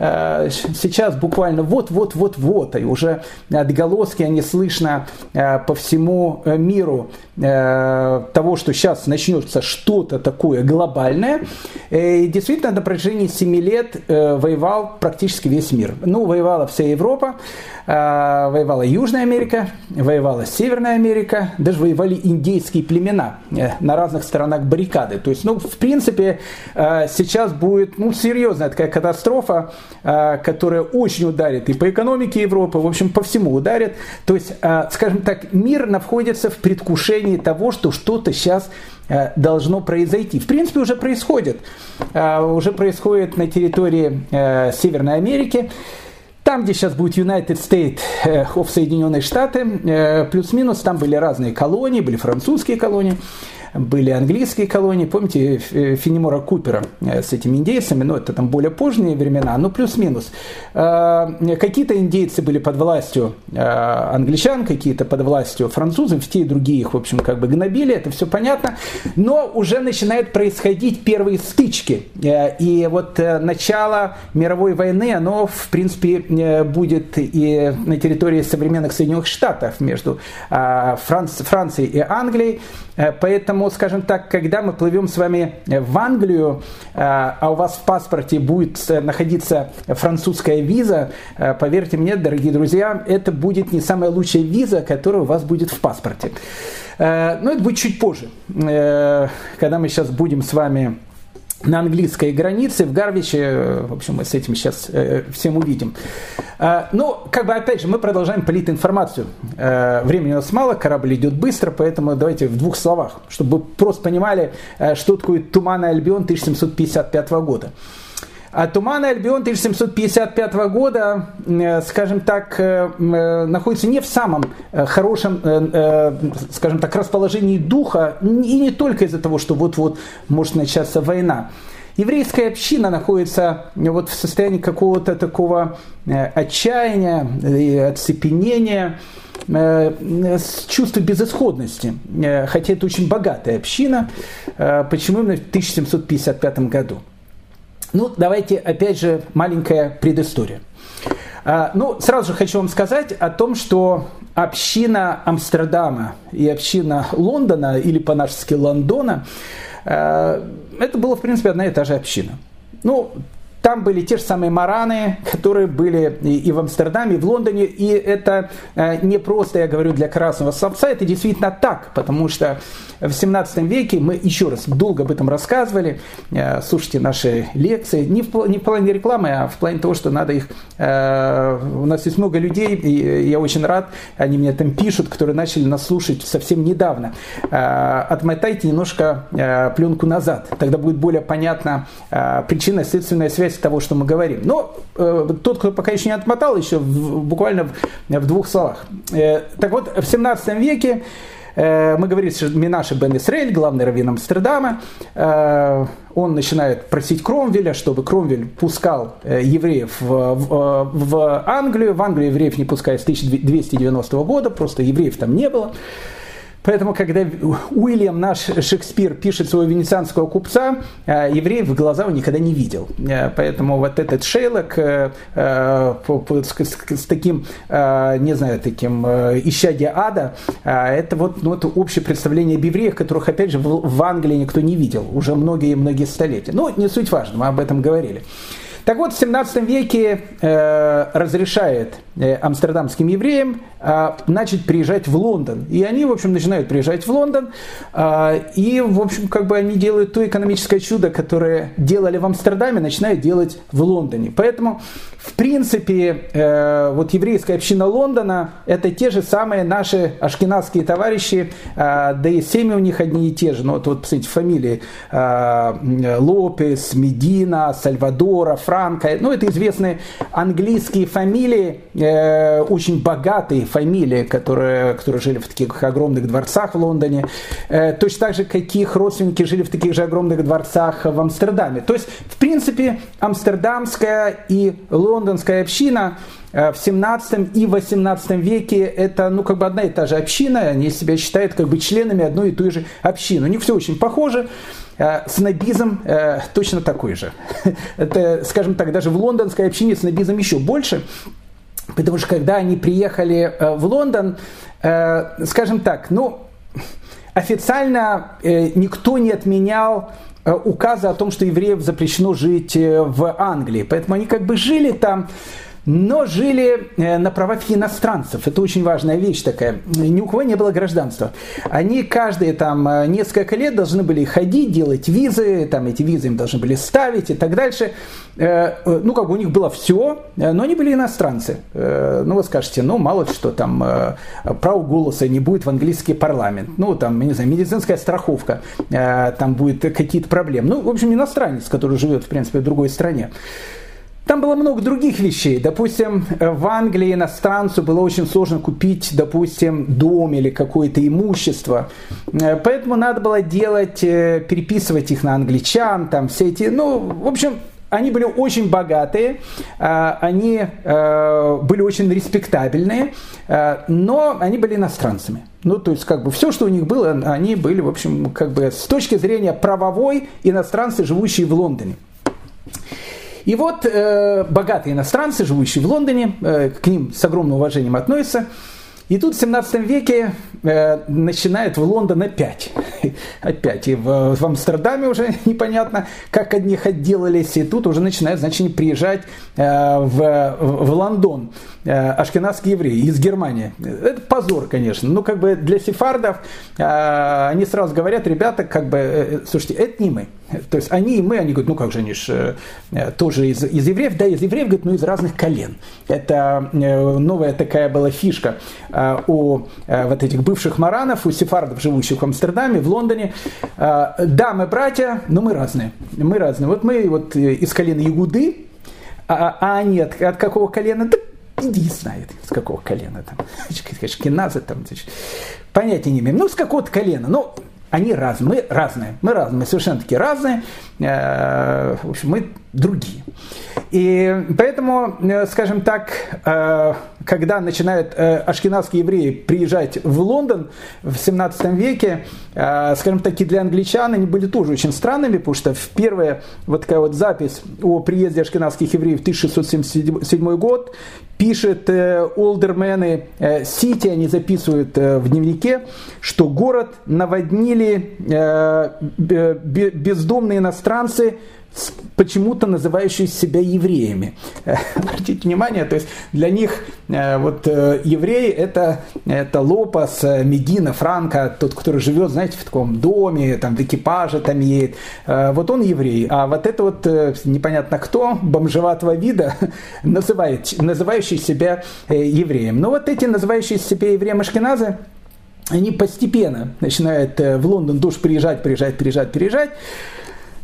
Э, сейчас буквально вот-вот-вот-вот, и уже отголоски они слышно э, по всему э, миру того, что сейчас начнется что-то такое глобальное. И действительно, на протяжении 7 лет воевал практически весь мир. Ну, воевала вся Европа, воевала Южная Америка, воевала Северная Америка, даже воевали индейские племена на разных сторонах баррикады. То есть, ну, в принципе, сейчас будет ну, серьезная такая катастрофа, Э, которая очень ударит и по экономике Европы, в общем, по всему ударит. То есть, э, скажем так, мир находится в предвкушении того, что что-то сейчас э, должно произойти. В принципе, уже происходит. Уже происходит на территории Северной Америки. Там, где сейчас будет United States of Соединенные Штаты, плюс-минус, там были разные колонии, были французские колонии были английские колонии. Помните э, Фенемора Купера э, с этими индейцами? Ну, это там более поздние времена, но плюс-минус. Э, какие-то индейцы были под властью англичан, какие-то под властью французов, те и другие их, в общем, как бы гнобили, это все понятно. Но уже начинают происходить первые стычки. И вот начало мировой войны, оно, в принципе, будет и на территории современных Соединенных Штатов между Францией и Англией. Поэтому Поэтому, скажем так, когда мы плывем с вами в Англию, а у вас в паспорте будет находиться французская виза, поверьте мне, дорогие друзья, это будет не самая лучшая виза, которая у вас будет в паспорте. Но это будет чуть позже, когда мы сейчас будем с вами на английской границе в Гарвиче. Э, в общем, мы с этим сейчас э, всем увидим. Э, ну, как бы, опять же, мы продолжаем полить информацию. Времени у нас мало, корабль идет быстро, поэтому давайте в двух словах, чтобы вы просто понимали, что такое Туманный Альбион 1755 года. А Туман Альбион 1755 года, э, скажем так, э, э, находится не в самом хорошем, скажем так, расположении духа, и не только из-за того, что вот-вот может начаться война. Еврейская община находится вот в состоянии какого-то такого отчаяния, оцепенения, с безысходности. Хотя это очень богатая община. Почему именно в 1755 году? Ну, давайте, опять же, маленькая предыстория. А, ну, сразу же хочу вам сказать о том, что община Амстердама и община Лондона, или по-нашески Лондона, а, это была, в принципе, одна и та же община. Ну, там были те же самые мараны, которые были и в Амстердаме, и в Лондоне. И это э, не просто, я говорю, для красного словца, это действительно так, потому что в 17 веке мы еще раз долго об этом рассказывали. Э, слушайте наши лекции. Не в, не в плане рекламы, а в плане того, что надо их... Э, у нас есть много людей, и я очень рад, они мне там пишут, которые начали нас слушать совсем недавно. Отмотайте немножко пленку назад. Тогда будет более понятна причина следственная связь часть того, что мы говорим. Но э, тот, кто пока еще не отмотал, еще в, буквально в, в двух словах. Э, так вот, в 17 веке э, мы говорили, что Минаши бен Исраэль, главный раввин Амстердама, э, он начинает просить Кромвеля, чтобы Кромвель пускал э, евреев в, в, в Англию. В Англию евреев не пускают с 1290 года, просто евреев там не было. Поэтому, когда Уильям, наш Шекспир, пишет своего венецианского купца, э, евреев в глаза он никогда не видел. Э, поэтому вот этот Шейлок э, с таким, не знаю, таким исчадие ада, это вот ну, это общее представление об евреях, которых, опять же, в Англии никто не видел уже многие-многие столетия. Но не суть важно, мы об этом говорили. Так вот, в 17 веке э, разрешает э, амстердамским евреям э, начать приезжать в Лондон. И они, в общем, начинают приезжать в Лондон. Э, и, в общем, как бы они делают то экономическое чудо, которое делали в Амстердаме, начинают делать в Лондоне. Поэтому, в принципе, э, вот еврейская община Лондона – это те же самые наши ашкенадские товарищи, э, да и семьи у них одни и те же. Ну, вот, вот посмотрите, фамилии э, Лопес, Медина, Сальвадора, Франко. Ну, это известные английские фамилии, э, очень богатые фамилии, которые, которые жили в таких огромных дворцах в Лондоне. Э, точно так же, каких родственники жили в таких же огромных дворцах в Амстердаме. То есть, в принципе, амстердамская и лондонская община э, в 17 и 18 веке это ну, как бы одна и та же община, они себя считают как бы членами одной и той же общины. У них все очень похоже. Э, снобизм э, точно такой же. *laughs* Это, скажем так, даже в лондонской общине снобизм еще больше, потому что когда они приехали э, в Лондон, скажем так, ну, официально никто не отменял указа о том, что евреев запрещено жить в Англии. Поэтому они как бы жили там, но жили э, на правах иностранцев. Это очень важная вещь такая. Ни у кого не было гражданства. Они каждые там э, несколько лет должны были ходить, делать визы, там эти визы им должны были ставить и так дальше. Э, ну, как бы у них было все, но они были иностранцы. Ну, вы скажете, ну, мало что там права голоса не будет в английский парламент. Ну, там, не знаю, медицинская страховка, там будет какие-то проблемы. Ну, в общем, иностранец, который живет, в принципе, в другой стране. Там было много других вещей. Допустим, в Англии иностранцу было очень сложно купить, допустим, дом или какое-то имущество. Э, поэтому надо было делать, э, переписывать их на англичан, там все эти, ну, в общем, они были очень богатые, э, они были очень респектабельные, но они были иностранцами. Ну, то есть, как бы, все, что у них было, они были, в общем, как бы, с точки зрения правовой, иностранцы, живущие в Лондоне. И вот э, богатые иностранцы, живущие в Лондоне, э, к ним с огромным уважением относятся. И тут в 17 веке э, начинают в Лондон опять. *laughs* опять. И в, в Амстердаме уже *laughs* непонятно, как от них отделались. И тут уже начинают, значит, приезжать э, в, в Лондон э, ашкенадские евреи из Германии. Это позор, конечно. Ну, как бы для сефардов э, они сразу говорят, ребята, как бы, э, слушайте, это не мы. То есть они и мы, они говорят, ну как же они же э, тоже из, из евреев, да, из евреев, говорят, ну из разных колен. Это э, новая такая была фишка э, у вот этих бывших маранов, у сефардов, живущих в Амстердаме, в Лондоне. Да, мы братья, но мы разные. Мы разные. Вот мы вот из колена Ягуды, а, а они от, от какого колена? Да иди знает, с какого колена там. Шкиназы там, понятия не имеем. Ну, с какого-то колена. Ну, они разные, мы разные, мы разные, мы совершенно таки разные, э, в общем, мы другие. И поэтому, э, скажем так, э, когда начинают ашкенадские евреи приезжать в Лондон в 17 веке, скажем так, и для англичан они были тоже очень странными, потому что в первая вот такая вот запись о приезде ашкенадских евреев в 1677 год пишет олдермены Сити, они записывают в дневнике, что город наводнили бездомные иностранцы, почему-то называющие себя евреями. Обратите внимание, то есть для них э, вот э, евреи это, это Лопас, э, Медина, Франко, тот, который живет, знаете, в таком доме, там в экипаже там едет. Вот он еврей. А вот это вот непонятно кто, бомжеватого вида, *laughs* называет, называющий себя евреем. Но вот эти называющие себя евреем Ашкеназы, они постепенно начинают в Лондон душ приезжать, приезжать, приезжать, приезжать.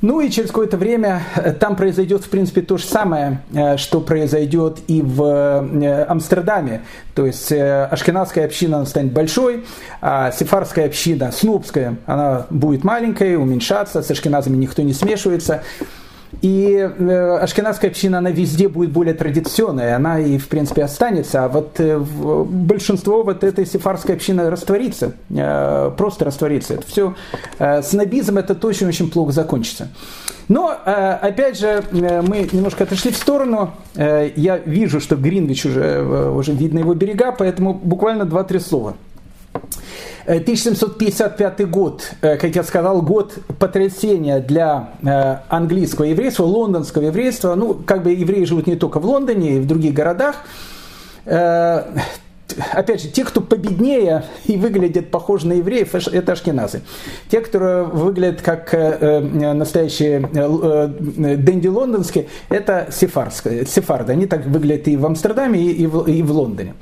Ну и через какое-то время э, там произойдет, в принципе, то же самое, э, что произойдет и в э, Амстердаме. То есть ашкенадская община станет большой, а сефарская община, снупская, она будет маленькой, уменьшаться, с ашкеназами никто не смешивается. И э, ашкенадская община, она везде будет более традиционная, она и, в принципе, останется, а вот э, большинство вот этой сефарской общины растворится, э, просто растворится. Это все, снобизм это точно очень плохо закончится. Но, опять же, мы немножко отошли в сторону. Я вижу, что Гринвич уже, уже видно его берега, поэтому буквально два-три слова. 1755 год, э, как я сказал, год потрясения для э, английского еврейства, лондонского еврейства. Ну, как бы евреи живут не только в Лондоне, и в других городах. Э, опять же, те, кто победнее и выглядят похожи на евреев, это ашкеназы. Те, которые выглядят как настоящие дэнди лондонские, это сефарды. Они так выглядят и в Амстердаме, и в Лондоне.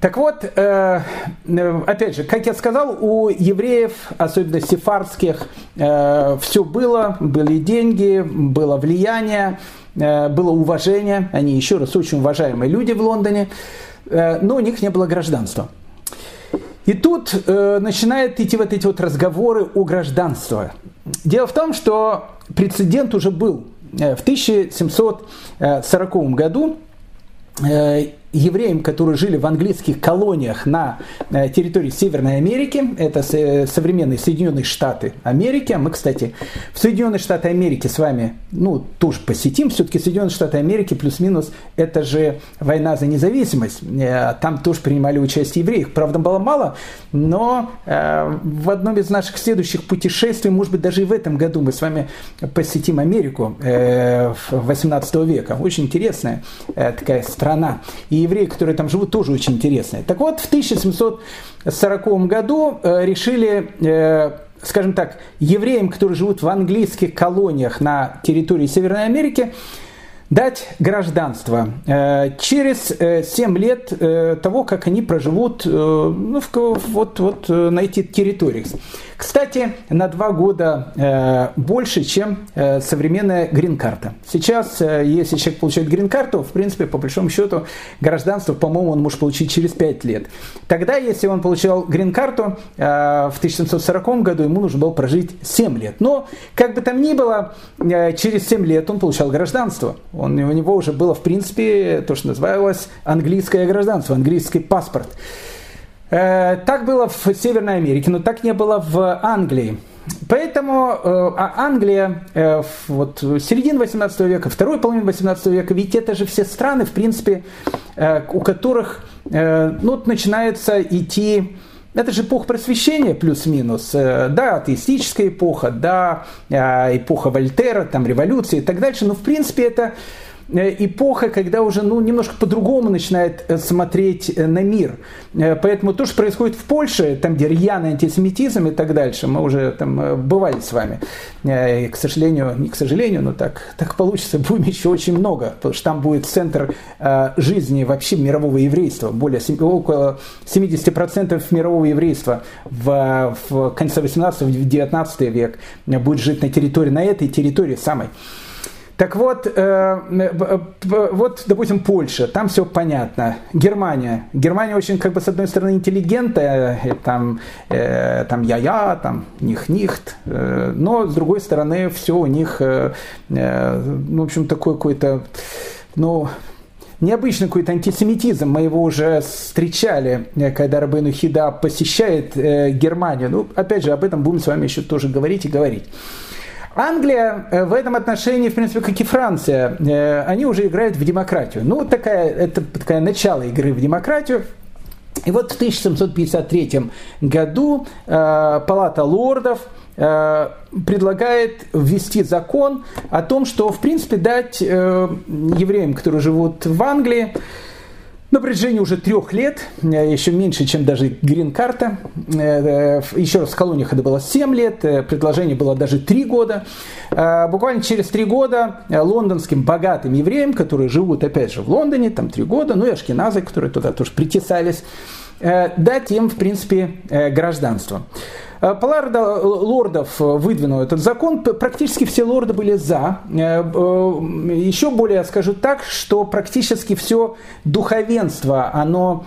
Так вот, э, э, опять же, как я сказал, у евреев, особенно сефардских, э, все было, были деньги, было влияние, было уважение, они еще раз очень уважаемые люди в Лондоне, но у них не было гражданства. И тут начинают идти вот эти вот разговоры о гражданстве. Дело в том, что прецедент уже был. В 1740 году евреям, которые жили в английских колониях на э, территории Северной Америки, это современные Соединенные Штаты Америки, а мы, кстати, в Соединенные Штаты Америки с вами, ну, тоже посетим, все-таки Соединенные Штаты Америки плюс-минус, это же война за независимость, э, там тоже принимали участие евреи, их, правда, было мало, но э, в одном из наших следующих путешествий, может быть, даже и в этом году мы с вами посетим Америку 18 века, очень интересная такая страна, и евреи, которые там живут, тоже очень интересные. Так вот, в 1740 году э, решили э, скажем так, евреям, которые живут в английских колониях на территории Северной Америки, дать гражданство э, через 7 лет того, как они проживут ну, вот, вот на этих территориях. Кстати, на два года э, больше, чем э, современная грин-карта. Сейчас, э, если человек получает грин-карту, в принципе, по большому счету, гражданство, по-моему, он может получить через 5 лет. Тогда, если он получал грин-карту в 1740 году, ему нужно было прожить 7 лет. Но, как бы там ни было, через 7 лет он получал гражданство. Он, у него уже было, в принципе, то, что называлось английское гражданство, английский паспорт. Э, так было в Северной Америке, но так не было в Англии. Поэтому э, а Англия, э, вот середина 18 века, второй половина 18 века, ведь это же все страны, в принципе, у которых ну, начинается идти это же эпоха просвещения плюс-минус. Да, атеистическая эпоха, да, эпоха Вольтера, там революция и так дальше. Но в принципе это эпоха, когда уже ну, немножко по-другому начинает э, смотреть э, на мир. Поэтому то, что происходит в Польше, там, где рьяный антисемитизм и так дальше, мы уже там бывали с вами. И, к сожалению, не к сожалению, но так, так получится, *laughs* будем еще очень много, потому что там будет центр жизни вообще мирового еврейства. Более, около 70% мирового еврейства в, в конце 18-19 век будет жить на территории, на этой территории самой. Так вот, э, э, вот, допустим, Польша, там все понятно. Германия. Германия очень, как бы, с одной стороны, интеллигентная, э, там, э, там я-я, там них-нихт, э, но с другой стороны, все у них, э, э, ну, в общем, такой какой-то, ну, необычный какой-то антисемитизм. Мы его уже встречали, э, когда Рабейну Хида посещает э, Германию. Ну, опять же, об этом будем с вами еще тоже говорить и говорить. Англия э, в этом отношении, в принципе, как и Франция, э, они уже играют в демократию. Ну, такая, это такое начало игры в демократию. И вот в 1753 году э, Палата лордов предлагает ввести закон о том, что, в принципе, дать евреям, которые живут в Англии, на протяжении уже трех лет, э, еще меньше, чем даже грин-карта, э, еще раз в колониях это было 7 лет, э, предложение было даже 3 года. Буквально через 3 года лондонским богатым евреям, которые живут опять же в Лондоне, там 3 года, ну и ашкеназы, которые туда тоже притесались, дать им, в принципе, гражданство. Э, Паларда э, лордов выдвинул этот закон, практически все лорды были за. Э, еще более скажу так, что практически все духовенство, оно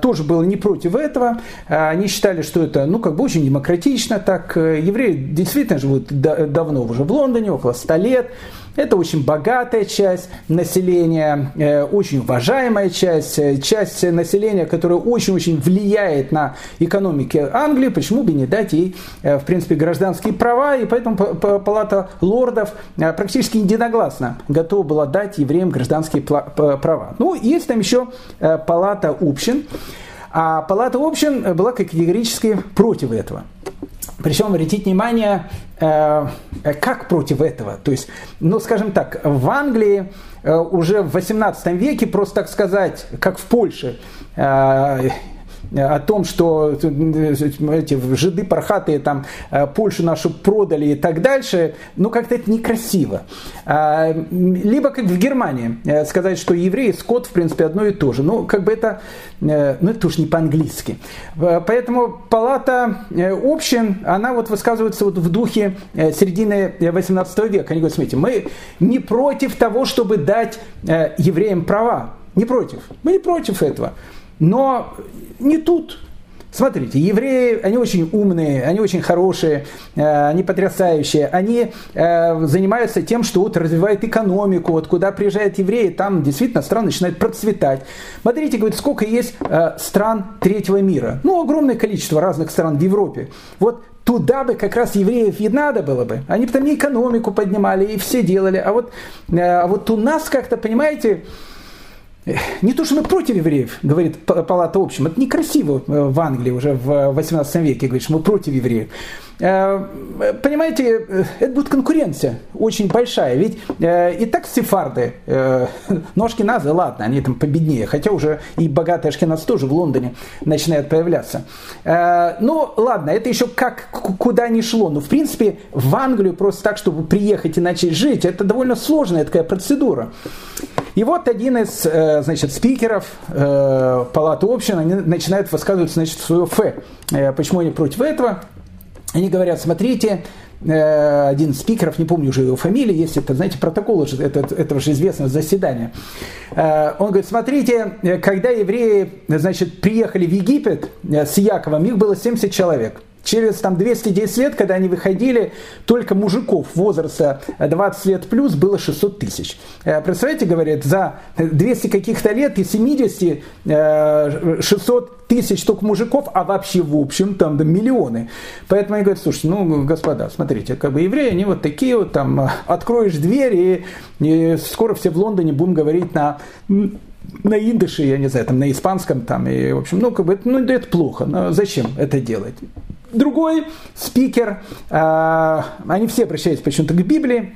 тоже было не против этого. Они считали, что это ну, как бы очень демократично. Так евреи действительно живут давно уже в Лондоне, около 100 лет. Это очень богатая часть населения, э, очень уважаемая часть, э, часть населения, которая очень-очень влияет на экономику Англии. Почему бы не дать ей, э, в принципе, гражданские права? И поэтому Палата лордов практически единогласно готова была дать евреям гражданские права. Ну, есть там еще Палата общин. А Палата общин была категорически против этого. Причем обратите внимание, э, как против этого. То есть, ну, скажем так, в Англии э, уже в 18 веке, просто так сказать, как в Польше, э, о том, что эти жиды пархатые там э, Польшу нашу продали и так дальше, ну как-то это некрасиво. А, либо как в Германии э, сказать, что евреи, скот в принципе одно и то же. Ну как бы это, э, ну это уж не по-английски. Поэтому палата общин, она вот высказывается вот в духе середины 18 века. Они говорят, смотрите, мы не против того, чтобы дать евреям права. Не против. Мы не против этого. Но не тут. Смотрите, евреи, они очень умные, они очень хорошие, э, они потрясающие. Они э, занимаются тем, что вот развивают экономику. Вот куда приезжают евреи, там действительно страна начинает процветать. Смотрите, говорит, сколько есть э, стран третьего мира. Ну, огромное количество разных стран в Европе. Вот туда бы как раз евреев и надо было бы. Они бы там и экономику поднимали, и все делали. А вот, а вот у нас как-то, понимаете, не то, что мы против евреев, говорит Палата общем, это некрасиво в Англии уже в 18 веке, говорит, что мы против евреев. Э, понимаете, э, это будет конкуренция очень большая. Ведь э, и так сефарды, *laughs* ну ашкеназы, ладно, они там победнее, хотя уже и богатые ашкеназ тоже в Лондоне начинают появляться. Ну ладно, это еще как куда ни шло. Но в принципе в Англию просто так, чтобы приехать и начать жить, это довольно сложная такая процедура. И вот один из значит, спикеров Палаты общин начинает высказывать значит, свое фе. Почему они против этого? Они говорят, смотрите, э, один из спикеров, не помню уже его фамилии, есть это, знаете, протокол это, этого же известного заседания. Э, он говорит, смотрите, когда евреи, значит, приехали в Египет э, с Яковом, их было 70 человек. Через там 210 лет, когда они выходили, только мужиков возраста 20 лет плюс было 600 тысяч. Э, представляете, говорят, за 200 каких-то лет и 70 600 тысяч только мужиков, а вообще в общем там да, миллионы. Поэтому они говорят, слушайте, ну, господа, смотрите, как бы евреи, они вот такие вот, там, откроешь дверь, и, и скоро все в Лондоне будем говорить на на индыше, я не знаю, там, на испанском, там, и, в общем, ну, как бы, ну, это плохо, но зачем это делать? Другой спикер, э, они все обращаются почему-то к Библии,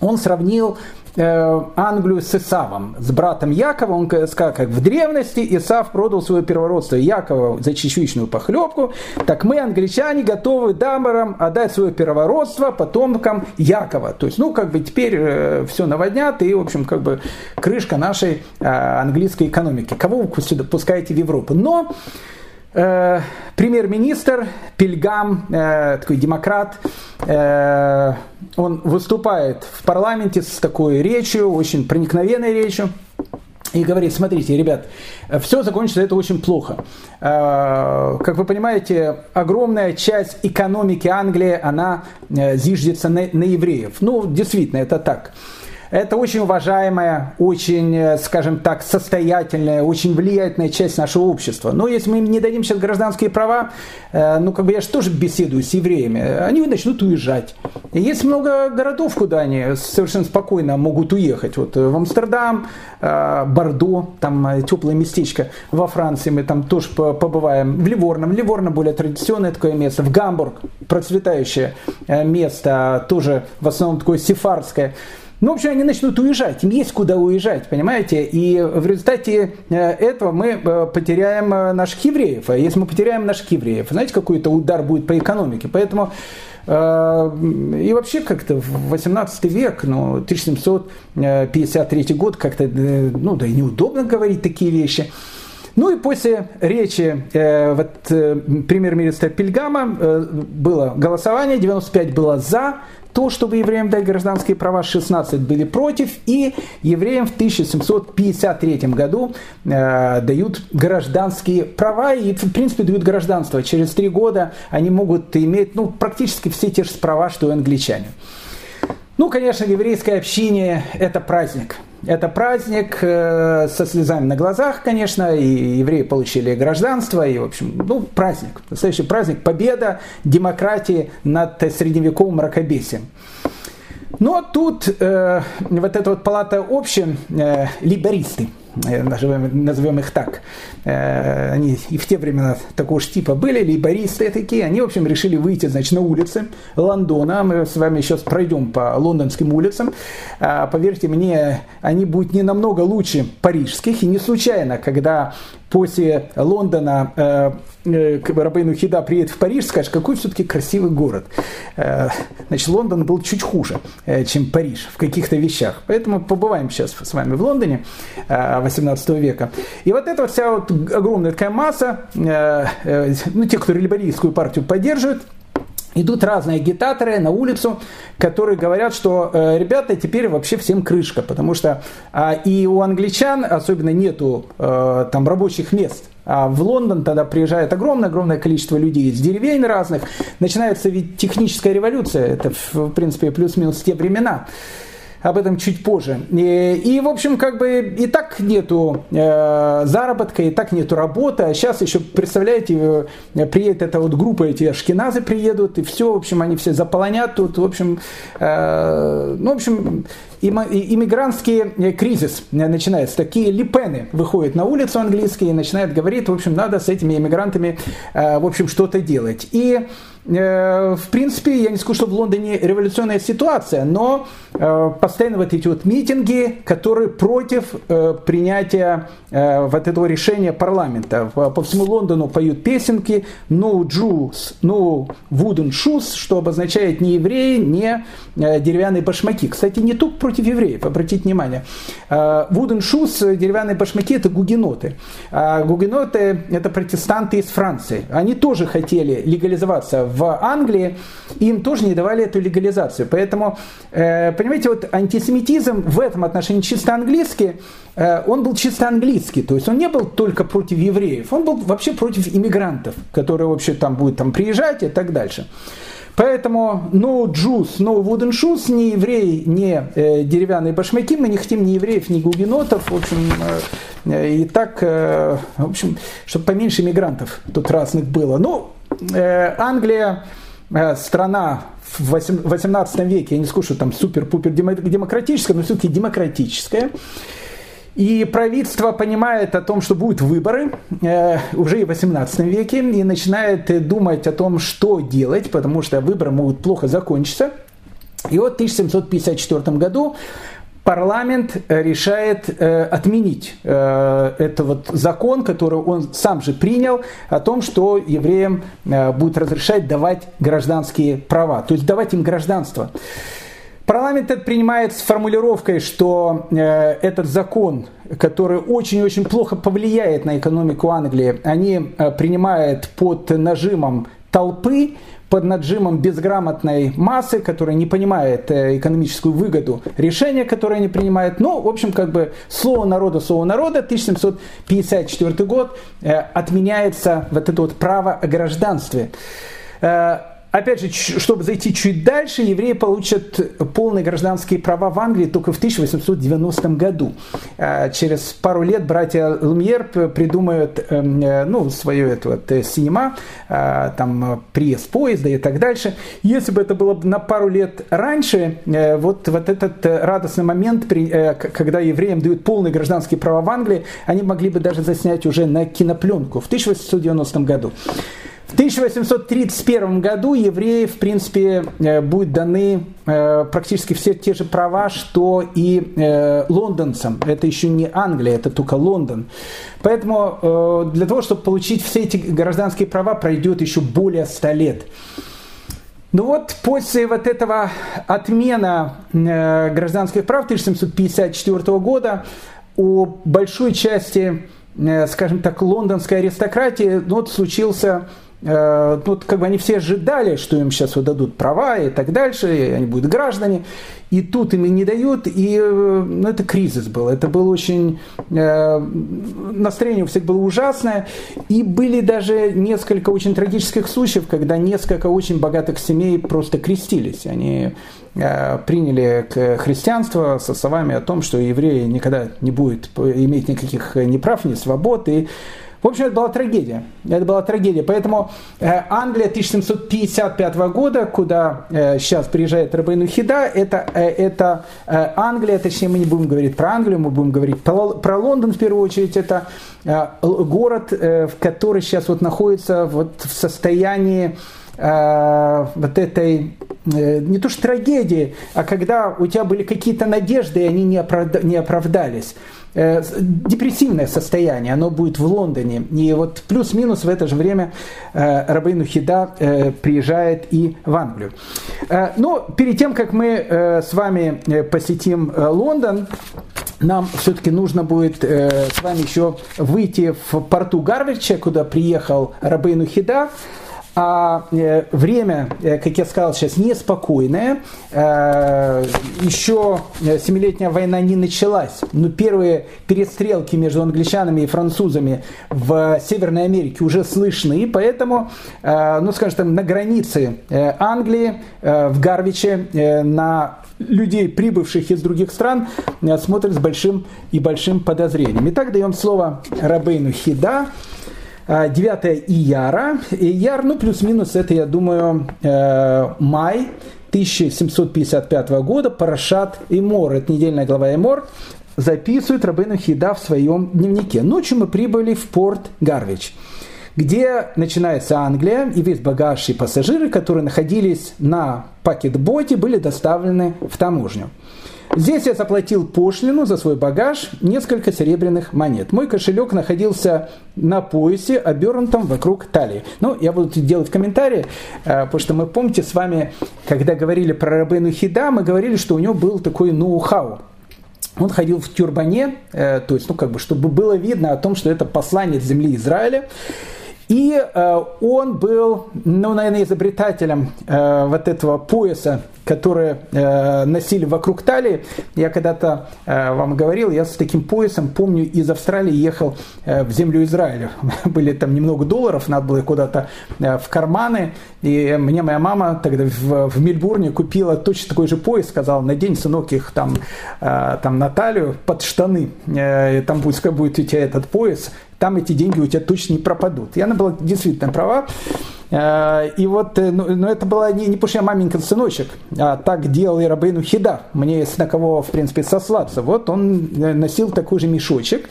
он сравнил Э, Англию с Исавом, с братом Якова. Он сказал, как в древности Исав продал свое первородство Якова за чечевичную похлебку, так мы, англичане, готовы дамарам отдать свое первородство потомкам Якова. То есть, ну, как бы теперь э, все наводнят, и, в общем, как бы крышка нашей английской экономики. Кого вы сюда пускаете в Европу? Но Э, премьер-министр Пельгам, э, такой демократ, э, он выступает в парламенте с такой речью, очень проникновенной речью, и говорит, смотрите, ребят, все закончится это очень плохо. Как вы понимаете, огромная часть экономики Англии, она зиждется на, на евреев. Ну, действительно, это так. Это очень уважаемая, очень, э, скажем так, состоятельная, очень влиятельная часть нашего общества. Но если мы им не дадим сейчас гражданские права, э, ну, как бы я же тоже беседую с евреями, они начнут уезжать. Есть много городов, куда они совершенно спокойно могут уехать. Вот э, в Амстердам, Бордо, там теплое местечко. Во Франции мы там тоже побываем. В Ливорно. В Ливорно более традиционное такое место. В Гамбург процветающее место, тоже в основном такое сефарское. Ну, в общем, они начнут уезжать, им есть куда уезжать, понимаете? И в результате э, этого мы э, потеряем э, наших евреев. А если мы потеряем наших евреев, знаете, какой это удар будет по экономике? Поэтому и вообще как-то в 18 век, ну, 1753 год, как-то, ну, да и неудобно говорить такие вещи. Ну и после речи э, вот, э, премьер-министра Пельгама э, было голосование, 95 было за, то, чтобы евреям дать гражданские права, 16 были против, и евреям в 1753 году э, дают гражданские права, и в принципе дают гражданство. Через три года они могут иметь ну, практически все те же права, что и англичане. Ну, конечно, еврейское общение – это праздник. Это праздник э, со слезами на глазах, конечно, и евреи получили гражданство, и, в общем, ну, праздник. Настоящий праздник – победа демократии над средневековым мракобесием. Но тут э, вот эта вот палата общин, э, либеристы – Э, назовем их так, э, они и в те времена такого же типа были, лейбористы такие, они, в общем, решили выйти, значит, на улицы Лондона, мы с вами сейчас пройдем по лондонским улицам, а, поверьте мне, они будут не намного лучше парижских, и не случайно, когда после Лондона э, э, Рабейну Хида приедет в Париж, скажет, какой все-таки красивый город. Э, значит, Лондон был чуть хуже, э, чем Париж в каких-то вещах. Поэтому побываем сейчас с вами в Лондоне. Э, 18 века. И вот эта вся вот огромная такая масса, э, э, ну, те, кто либерийскую партию поддерживает, идут разные агитаторы на улицу, которые говорят, что э, ребята теперь вообще всем крышка, потому что э, и у англичан особенно нету э, там рабочих мест. А в Лондон тогда приезжает огромное-огромное количество людей из деревень разных. Начинается ведь техническая революция, это в принципе плюс-минус те времена об этом чуть позже. И, и в общем, как бы и так нету э, заработка, и так нету работы, а сейчас еще, представляете, э, приедет эта вот группа, эти ашкеназы приедут, и все, в общем, они все заполонят тут, в общем, э, ну, в общем, иммигрантский э, кризис начинается. Такие липены выходят на улицу английские и начинают говорить, в общем, надо с этими иммигрантами, э, в общем, что-то делать. И Э, в принципе, я не скажу, что в Лондоне революционная ситуация, но э, постоянно вот эти вот митинги, которые против э, принятия вот этого решения парламента. По всему Лондону поют песенки «No Jews, no wooden shoes», что обозначает не евреи, не деревянные башмаки. Кстати, не только против евреев, обратите внимание. Wooden shoes, деревянные башмаки, это гугеноты. А гугеноты – это протестанты из Франции. Они тоже хотели легализоваться в Англии, им тоже не давали эту легализацию. Поэтому, понимаете, вот антисемитизм в этом отношении чисто английский, он был чисто английский, то есть он не был только против евреев, он был вообще против иммигрантов, которые вообще там будут там приезжать и так дальше. Поэтому no Jews, no wooden shoes, ни евреи, ни э, деревянные башмаки, мы не хотим ни евреев, ни гугенотов, в общем, э, и так, э, в общем, чтобы поменьше мигрантов тут разных было. Ну, э, Англия, э, страна в 18 веке, я не скажу, что там супер-пупер демократическая, но все-таки демократическая. И правительство понимает о том, что будут выборы э, уже и в 18 веке, и начинает думать о том, что делать, потому что выборы могут плохо закончиться. И вот в 1754 году парламент решает э, отменить э, этот вот закон, который он сам же принял, о том, что евреям э, будет разрешать давать гражданские права, то есть давать им гражданство. Парламент это принимает с формулировкой, что э, этот закон, который очень-очень плохо повлияет на экономику Англии, они э, принимают под нажимом толпы, под нажимом безграмотной массы, которая не понимает э, экономическую выгоду решения, которое они принимают. Ну, в общем, как бы слово народа, слово народа, 1754 год э, отменяется вот это вот право о гражданстве. Э, Опять же, чтобы зайти чуть дальше, евреи получат полные гражданские права в Англии только в 1890 году. А, через пару лет братья Лумьер придумают эм, э, ну, свое это вот, э, синема, а, там приезд поезда и так дальше. Если бы это было на пару лет раньше, э, вот, вот этот радостный момент, когда евреям дают полные гражданские права в Англии, они могли бы даже заснять уже на кинопленку в 1890 году. В 1831 году евреи, в принципе, э, будут даны э, практически все те же права, что и э, лондонцам. Это еще не Англия, это только Лондон. Поэтому для того, чтобы получить все эти гражданские права, пройдет еще более 100 лет. Ну вот после вот этого отмена гражданских прав 1754 года у большой части, скажем так, лондонской аристократии ну, вот случился Э, вот как бы они все ожидали, что им сейчас вот дадут права и так дальше, и они будут граждане, и тут им и не дают, и э, ну, это кризис был, это было очень, э, настроение у всех было ужасное, и были даже несколько очень трагических случаев, когда несколько очень богатых семей просто крестились, они э, приняли христианство со словами о том, что евреи никогда не будет иметь никаких ни прав, ни свобод, и в общем, это была трагедия. Это была трагедия. Поэтому э, Англия 1755 года, куда э, сейчас приезжает Рабейну Хида, это, э, это Англия, точнее мы не будем говорить про Англию, мы будем говорить про, Лондон в первую очередь. Это город, в который сейчас вот находится вот в состоянии э, вот этой э, не то что трагедии, а когда у тебя были какие-то надежды, и они не, оправда, не оправдались. Э, депрессивное состояние, оно будет в Лондоне. И вот плюс-минус в это же время э, Рабейну Хида приезжает и в Англию. Но перед тем, как мы с вами посетим Лондон, нам все-таки нужно будет с вами еще выйти в порту Гарвича, куда приехал Рабейну Хида. А э, время, э, как я сказал, сейчас неспокойное. Э, еще Семилетняя война не началась, но первые перестрелки между англичанами и французами в Северной Америке уже слышны, и поэтому, ну скажем так, на границе Англии, в Гарвиче, на людей, прибывших из других стран, смотрят с большим и большим подозрением. Итак, даем слово Рабейну Хида, 9 а, Ияра. Ияр, ну, плюс-минус, это, я думаю, э, май 1755 года, Парашат Имор, это недельная глава Имор, записывает Рабыну Хида в своем дневнике. Ночью мы прибыли в порт Гарвич, где начинается Англия, и весь багаж и пассажиры, которые находились на пакетботе, были доставлены в таможню. Здесь я заплатил пошлину за свой багаж, несколько серебряных монет. Мой кошелек находился на поясе, обернутом вокруг талии. Ну, я буду делать комментарии, э, потому что мы помните с вами, когда говорили про Рабейну Хида, мы говорили, что у него был такой ноу-хау. Он ходил в тюрбане, э, то есть, ну, как бы, чтобы было видно о том, что это посланец земли Израиля. И э, он был, ну, наверное, изобретателем вот этого пояса, который э, носили вокруг талии. Я когда-то э, вам говорил, я с таким поясом, помню, из Австралии ехал э, в землю Израиля. *laughs* Были там немного долларов, надо было куда-то э, в карманы. И мне моя мама тогда в, в Мельбурне купила точно такой же пояс, сказала, надень, сынок, их там, э, там на талию под штаны. Э, там будет, будет у тебя этот пояс там эти деньги у тебя точно не пропадут. И она была действительно права. Э, и вот, э, ну, но это была не, не потому что я маменькин сыночек, а так делал и Рабейну Хида. Мне есть на кого, в принципе, сослаться. Вот он э, носил такой же мешочек.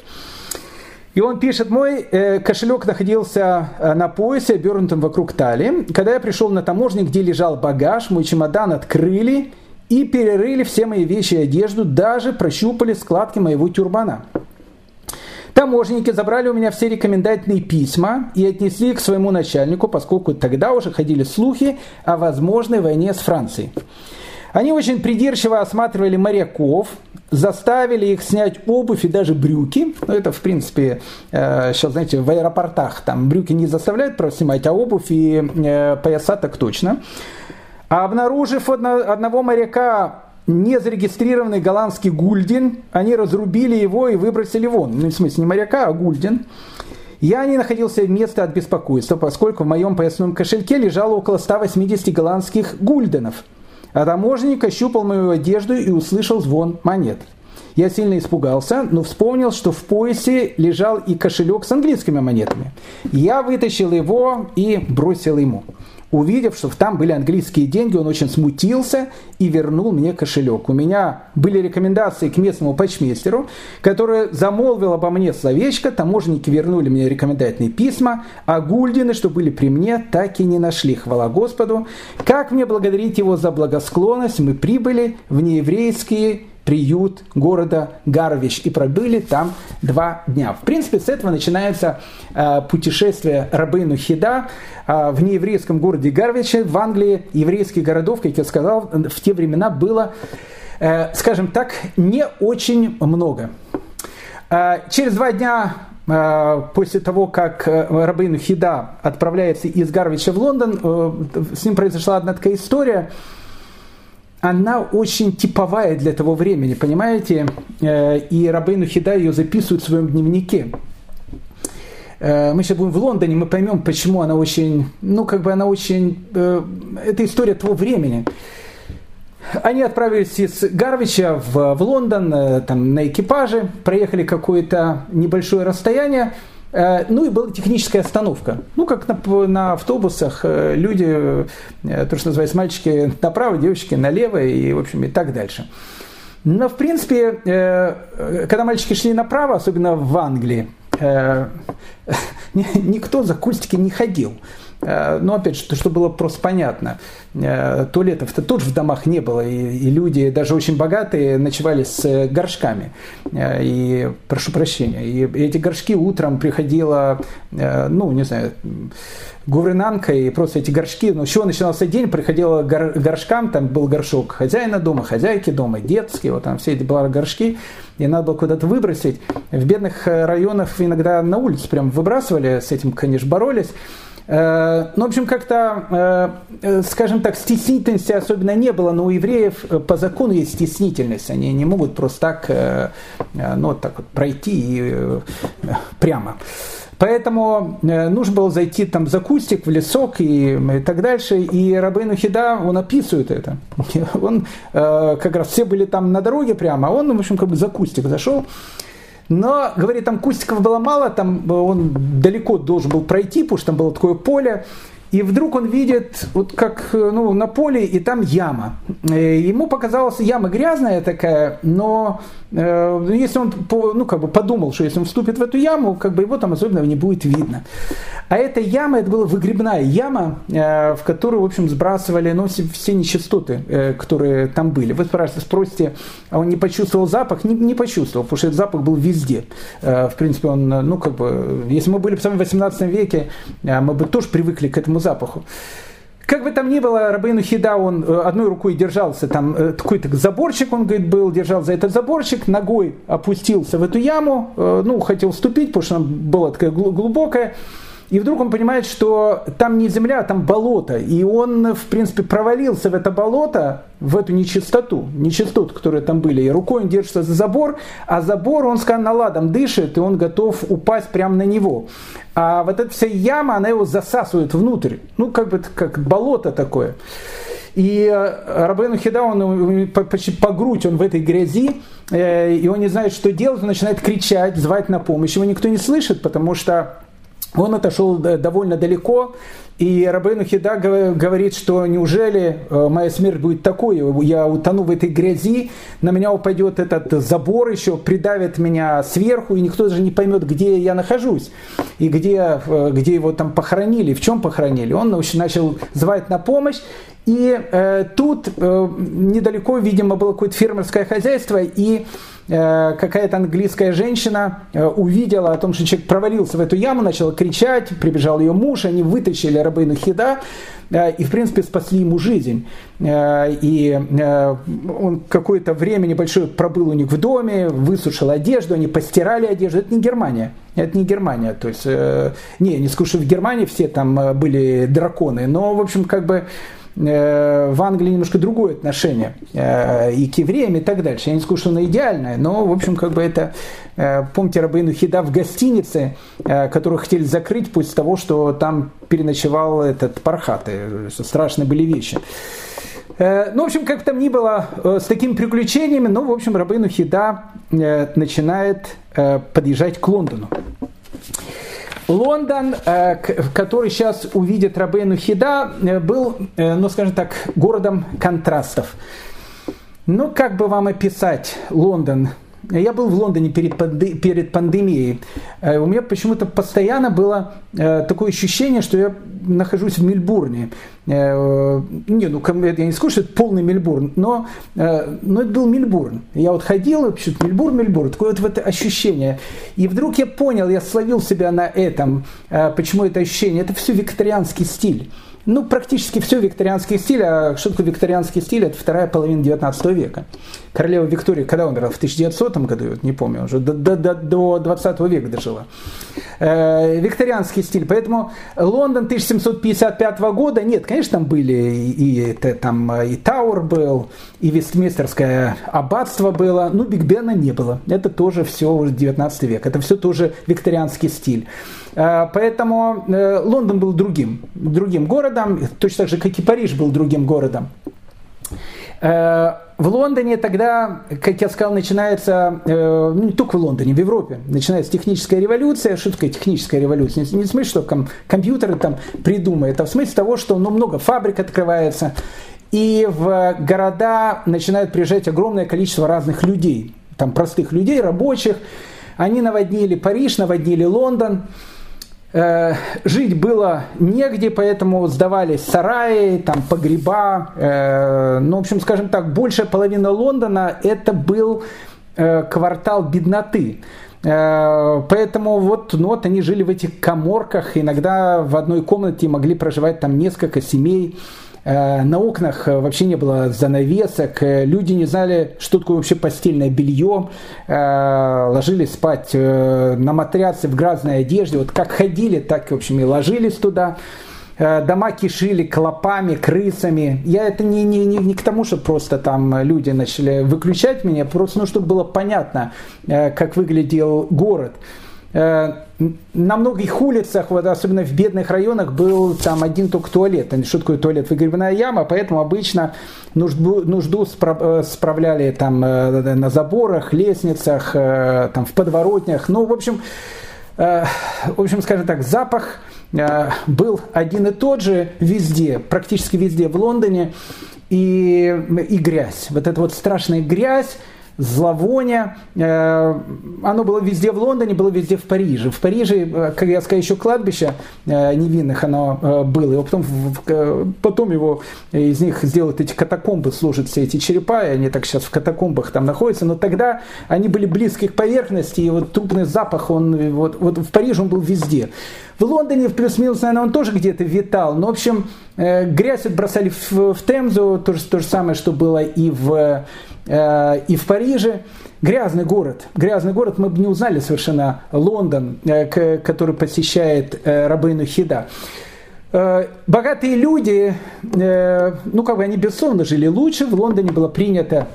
И он пишет, мой кошелек находился на поясе, обернутом вокруг талии. Когда я пришел на таможню, где лежал багаж, мой чемодан открыли и перерыли все мои вещи и одежду, даже прощупали складки моего тюрбана. Таможенники забрали у меня все рекомендательные письма и отнесли к своему начальнику, поскольку тогда уже ходили слухи о возможной войне с Францией. Они очень придирчиво осматривали моряков, заставили их снять обувь и даже брюки. Ну, это, в принципе, сейчас, э, знаете, в аэропортах там брюки не заставляют просто снимать, а обувь и э, пояса так точно. А обнаружив одного моряка незарегистрированный голландский гульдин, они разрубили его и выбросили вон. Ну, в смысле, не моряка, а гульдин. Я не находился в месте от беспокойства, поскольку в моем поясном кошельке лежало около 180 голландских гульденов. А таможенник ощупал мою одежду и услышал звон монет. Я сильно испугался, но вспомнил, что в поясе лежал и кошелек с английскими монетами. Я вытащил его и бросил ему. Увидев, что там были английские деньги, он очень смутился и вернул мне кошелек. У меня были рекомендации к местному почмейстеру, который замолвил обо мне словечко, таможенники вернули мне рекомендательные письма, а гульдины, что были при мне, так и не нашли. Хвала Господу. Как мне благодарить его за благосклонность? Мы прибыли в нееврейские приют города Гарвич и пробыли там два дня. В принципе, с этого начинается э, путешествие Рабыну Хида э, в нееврейском городе Гарвиче в Англии. Еврейских городов, как я сказал, в те времена было, э, скажем так, не очень много. Э, через два дня э, после того, как э, Рабыну Хида отправляется из Гарвича в Лондон, с ним произошла одна такая история – она очень типовая для того времени, понимаете? Э, и Рабейну Хида ее записывает в своем дневнике. Э, мы сейчас будем в Лондоне, мы поймем, почему она очень, ну, как бы она очень, э, это история того времени. Они отправились из Гарвича в, в Лондон там, на экипаже, проехали какое-то небольшое расстояние, ну и была техническая остановка. Ну, как на, на автобусах э, люди, э, то, что называется, мальчики направо, девочки налево и, в общем, и так дальше. Но, в принципе, когда мальчики шли направо, особенно в Англии, *laughs* никто за кустики не ходил. Э, но опять же, что было просто понятно. Э, туалетов-то тоже в домах не было, и, люди, даже очень богатые, ночевали с э, горшками. И, прошу прощения, и эти горшки утром приходила, ну, не знаю, гувернантка, и просто эти горшки, ну, с чего начинался день, приходила гор, горшкам, там был горшок хозяина дома, хозяйки дома, детские, вот там все эти были горшки, и надо было куда-то выбросить. В бедных районах иногда на улицу прям выбрасывали, с этим, конечно, боролись. Э, ну, в общем, как-то, э, э, скажем так, стеснительности особенно не было, но у евреев по закону есть стеснительность. Они не могут просто так, ну, так вот пройти и прямо. Поэтому нужно было зайти там за кустик, в лесок и, и так дальше. И Рабейну Хида, он описывает это. *laughs* Он, как раз все были там на дороге прямо, а он, в общем, как бы за кустик зашел. Но, говорит, там кустиков было мало, там он далеко должен был пройти, потому что там было такое поле. И вдруг он видит, вот как ну, на поле, и там яма. Э, ему показалась яма грязная такая, но э, если он ну, как бы подумал, что если он вступит в эту яму, как бы его там особенно не будет видно. А эта яма, это была выгребная яма, э, в которую, в общем, сбрасывали ну, все нечистоты, э, которые там были. Вы спросите, а он не почувствовал запах? Не, не почувствовал, потому что этот запах был везде. Э, в принципе, он, ну, как бы, если мы были в самом 18 веке, мы бы тоже привыкли к этому запаху. Как бы там ни было, Рабейну Хида, он одной рукой держался, там такой-то заборчик, он, говорит, был, держал за этот заборчик, ногой опустился в эту яму, ну, хотел вступить, потому что она была такая глубокая, и вдруг он понимает, что там не земля, а там болото. И он, в принципе, провалился в это болото, в эту нечистоту, нечистоту, которые там были. И рукой он держится за забор, а забор, он сканаладом дышит, и он готов упасть прямо на него. А вот эта вся яма, она его засасывает внутрь. Ну, как бы как болото такое. И э, Рабейну Хида, он почти по грудь, он в этой грязи, э, и он не знает, что делать, он начинает кричать, звать на помощь. Его никто не слышит, потому что он отошел довольно далеко, и Рабейну Хида говорит, что неужели э, моя смерть будет такой, я утону в этой грязи, на меня упадет этот забор еще, придавит меня сверху, и никто даже не поймет, где я нахожусь, и где, э, где его там похоронили, в чем похоронили. Он начал звать на помощь, и э, тут э, недалеко, видимо, было какое-то фермерское хозяйство, и Э, какая-то английская женщина э, увидела о том, что человек провалился в эту яму, начала кричать, прибежал ее муж, они вытащили Рабейну Хида э, и, в принципе, спасли ему жизнь. И он какое-то время небольшое пробыл у них в доме, высушил одежду, они постирали одежду. Это не Германия. Это не Германия. То есть, не, не скажу, что в Германии все там были драконы, но, в общем, как бы Э, в Англии немножко другое отношение э, и к евреям и так дальше. Я не скажу, что оно идеальное, но, в общем, как бы это, э, помните, Рабейну Хида в гостинице, которую хотели закрыть после того, что там переночевал этот Пархат, страшные были вещи. Ну, в общем, как там ни было, с такими приключениями, ну, в общем, Рабейну Хида начинает подъезжать к Лондону. Лондон, э, который сейчас увидит Рабейну Хида, э, был, э, ну скажем так, городом контрастов. Ну, как бы вам описать Лондон я был в Лондоне перед, перед пандемией. Э, у меня почему-то постоянно было э, такое ощущение, что я нахожусь в Мельбурне. Э, не, ну я не скажу, что это полный Мельбурн, но, но это был Мельбурн. Я вот ходил, пишут Мельбурн, Мельбурн, такое вот это ощущение. И вдруг я понял, я словил себя на этом, почему это ощущение. Это все викторианский стиль. Ну, практически все викторианский стиль. А что такое викторианский стиль? Это вторая половина 19 века. Королева Виктория, когда умерла? В 1900 году, не помню, уже до, до, до, до 20 века дожила. Э, викторианский стиль. Поэтому Лондон 1755 года, нет, конечно, там были и, и, там, и Тауэр был, и Вестминстерское аббатство было, но Биг Бена не было. Это тоже все уже 19 век. Это все тоже викторианский стиль. Э, поэтому э, Лондон был другим, другим городом, точно так же, как и Париж был другим городом. Э, в Лондоне тогда, как я сказал, начинается, ну не только в Лондоне, в Европе, начинается техническая революция. Что такое техническая революция? Не в смысле, что ком- компьютеры там придумают, а в смысле того, что ну, много фабрик открывается, и в города начинает приезжать огромное количество разных людей, там простых людей, рабочих. Они наводнили Париж, наводнили Лондон. Э, жить было негде, поэтому сдавались сараи, там погреба. Э, ну, в общем, скажем так, большая половина Лондона это был э, квартал бедноты. Поэтому вот, ну, вот они жили в этих коморках, иногда в одной комнате могли проживать там несколько семей. Э, на окнах э, вообще не было занавесок, э, люди не знали, что такое вообще постельное белье, ложились спать на матраце в грязной одежде, вот как ходили, так, в общем, и ложились туда. Дома кишили клопами, крысами. Я это не, не, не, не к тому, что просто там люди начали выключать меня, просто ну, чтобы было понятно, как выглядел город. Э, на многих улицах, вот особенно в бедных районах, был там один только туалет. Что такое туалет? Выгребная яма, поэтому обычно нужду, нужду э, справляли там э, на заборах, лестницах, там в подворотнях. Ну, в общем, в общем, скажем так, запах был один и тот же везде, практически везде в Лондоне. И, и грязь. Вот эта вот страшная грязь, зловония. Э, оно было везде в Лондоне, было везде в Париже. В Париже, э, как я сказал, еще кладбище э, невинных оно было. И потом, потом его из них сделают эти катакомбы, служат все эти черепа, и они так сейчас в катакомбах там находятся. Но тогда они были близки к поверхности, и вот трупный запах, он вот, вот в Париже он был везде. В Лондоне, в плюс-минус, наверное, он тоже где-то витал. Но, в общем, э, грязь отбросали в, в Темзу, то же, то же самое, что было и в, э, и в Париже. Грязный город. Грязный город. Мы бы не узнали совершенно Лондон, э, который посещает Рабейну Хида. Богатые люди, ну, как бы они безусловно жили лучше. В Лондоне было принято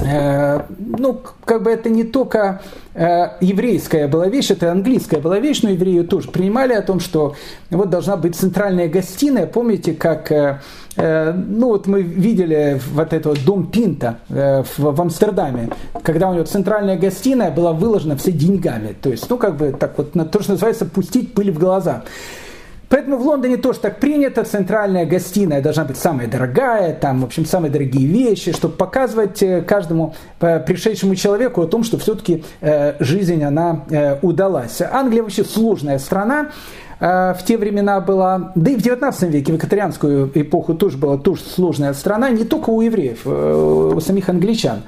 ну, как бы это не только э, еврейская была вещь, это английская была вещь, но евреи тоже принимали о том, что вот должна быть центральная гостиная. Помните, как э, ну вот мы видели вот этот дом Пинта в Амстердаме, когда у него центральная гостиная была выложена все деньгами. То есть, ну как бы так вот, то, что называется, пустить пыль в глаза. Поэтому в Лондоне тоже так принято, центральная гостиная должна быть самая дорогая, там, в общем, самые дорогие вещи, чтобы показывать э, каждому э, пришедшему человеку о том, что все-таки э, жизнь, она удалась. Англия вообще сложная страна, в те времена была, да и в 19 веке, в вегетарианскую эпоху тоже была тоже сложная страна, не только у евреев, у самих англичан.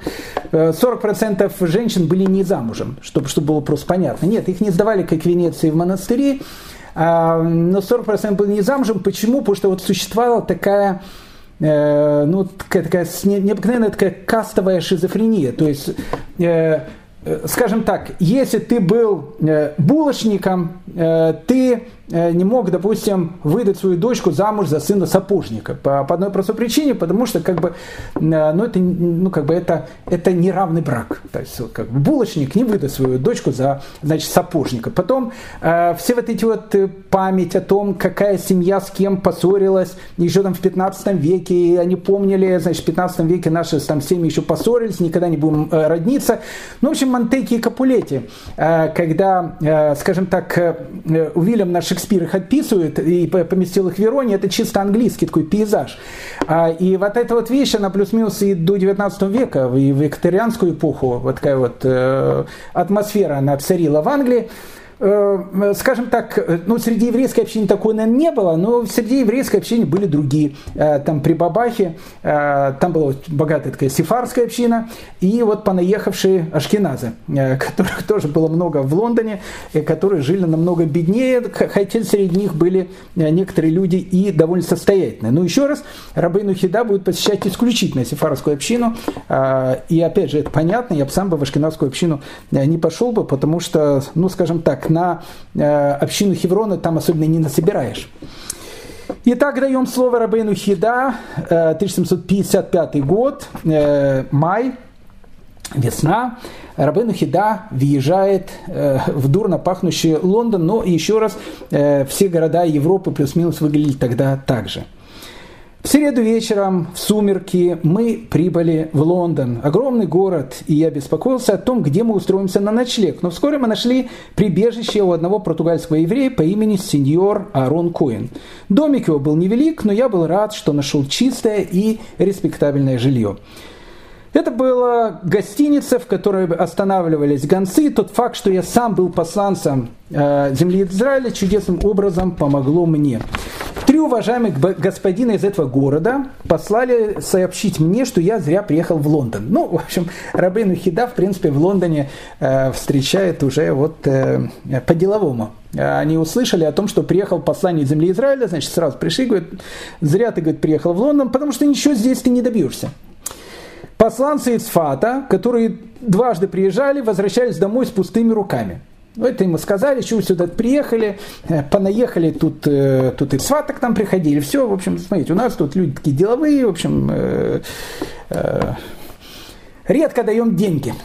40% женщин были не замужем, чтобы, чтобы было просто понятно. Нет, их не сдавали, как в Венеции, в монастыри, но 40% были не замужем. Почему? Потому что вот существовала такая э, ну, такая, такая необыкновенная такая кастовая шизофрения. То есть, э, э, скажем так, если ты был булочником, ты не мог, допустим, выдать свою дочку замуж за сына сапожника. По, по одной простой причине, потому что как бы, э, ну, это, ну, как бы это, это неравный брак. То есть как бы, булочник не выдаст свою дочку за значит, сапожника. Потом э, все вот эти вот э, память о том, какая семья с кем поссорилась, еще там в 15 веке, и они помнили, значит, в 15 веке наши там семьи еще поссорились, никогда не будем э, родниться. Ну, в общем, Монтеки и Капулети, э, когда, э, скажем так, э, Уильям наших Шекспир их отписывает и поместил их в Вероне, это чисто английский такой пейзаж. А, и вот эта вот вещь, она плюс-минус и до 19 века, и в викторианскую эпоху, вот такая вот э, атмосфера, она царила в Англии. Э, скажем так, э, ну, среди еврейской общины такой, наверное, не было, но среди еврейской общины были другие. Э, там при Бабахе, там была богатая такая сифарская община, и вот понаехавшие ашкеназы, которых *laughs* тоже было много в Лондоне, которые жили намного беднее, хотя среди них были некоторые люди и довольно состоятельные. Но еще раз, Рабейну Хида будет посещать исключительно сифарскую общину, и опять же, это понятно, я бы сам бы в ашкеназскую общину не пошел бы, потому что, ну, скажем так, на э, общину Хеврона там особенно не насобираешь. Итак, даем слово Рабейну Хида, 1755 э, год, э, май, весна. Рабейну Хида въезжает в дурно пахнущий Лондон, но еще раз, все города Европы плюс-минус выглядели тогда так же. В среду вечером, в сумерки, мы прибыли в Лондон, огромный город, и я беспокоился о том, где мы устроимся на ночлег. Но вскоре мы нашли прибежище у одного португальского еврея по имени сеньор Арон Коин. Домик его был невелик, но я был рад, что нашел чистое и респектабельное жилье. Это была гостиница, в которой останавливались гонцы. Тот факт, что я сам был посланцем э, земли Израиля, чудесным образом помогло мне. Три уважаемых господина из этого города послали сообщить мне, что я зря приехал в Лондон. Ну, в общем, Рабейну Хида, в принципе, в Лондоне э, встречает уже вот э, по-деловому. Они услышали о том, что приехал посланник земли Израиля, значит, сразу пришли, говорят, зря ты, говорит, приехал в Лондон, потому что ничего здесь ты не добьешься. Посланцы из Фата, которые дважды приезжали, возвращались домой с пустыми руками. Ну, это ему сказали, что вы сюда приехали, э, понаехали, тут, э, тут и свата к нам приходили, все, в общем, смотрите, у нас тут люди такие деловые, в общем, э, э, редко даем деньги,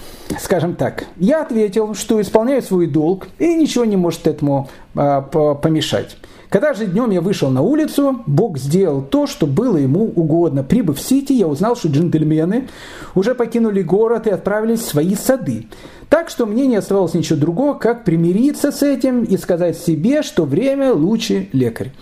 скажем так. Я ответил, что исполняю свой долг, и ничего не может этому э, помешать. Когда же днем я вышел на улицу, Бог сделал то, что было ему угодно. Прибыв в Сити, я узнал, что джентльмены уже покинули город и отправились в свои сады. Так что мне не оставалось ничего другого, как примириться с этим и сказать себе, что время лучший лекарь.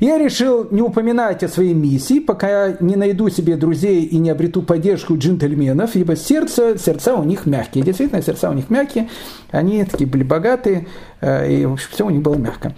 Я решил не упоминать о своей миссии, пока я не найду себе друзей и не обрету поддержку джентльменов, ибо сердце, сердца у них мягкие. Действительно, сердца у них мягкие, они такие были богатые, э, и в общем, все у них было мягко.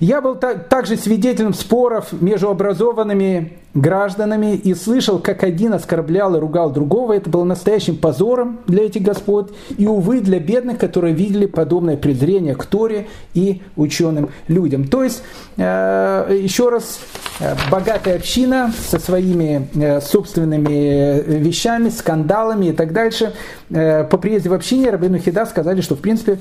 Я был так также свидетелем споров между образованными гражданами и слышал, как один оскорблял и ругал другого. Это было настоящим позором для этих господ и, увы, для бедных, которые видели подобное презрение к Торе и ученым людям. То есть, э, еще раз, э, богатая община со своими э, собственными вещами, скандалами и так дальше. По приезде в общине Рабину Хида сказали, что, в принципе,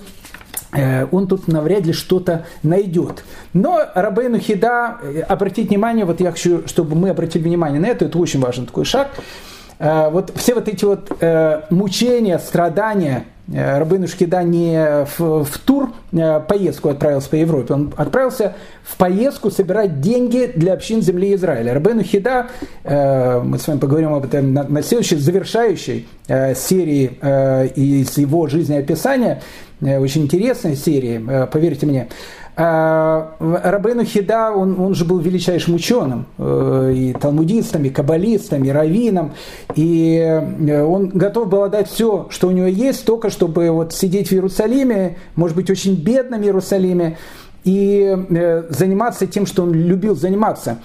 он тут навряд ли что-то найдет. Но Рабейну Хида, э, обратить внимание, вот я хочу, чтобы мы обратили внимание на это, это очень важный такой шаг. Э, вот все вот эти вот мучения, страдания, Рабейну Шкида не в, в тур поездку отправился по Европе, он отправился в поездку собирать деньги для общин земли Израиля. Рабейну Хида, мы с вами поговорим об этом на, на следующей завершающей серии из его жизнеописания, Э, очень интересная серия, э, поверьте мне. А, Рабейну Хида, он, он же был величайшим ученым, э, и талмудистом, и каббалистом, и раввином, и он готов был отдать все, что у него есть, только чтобы вот сидеть в Иерусалиме, может быть, очень бедном Иерусалиме, и заниматься тем, что он любил заниматься.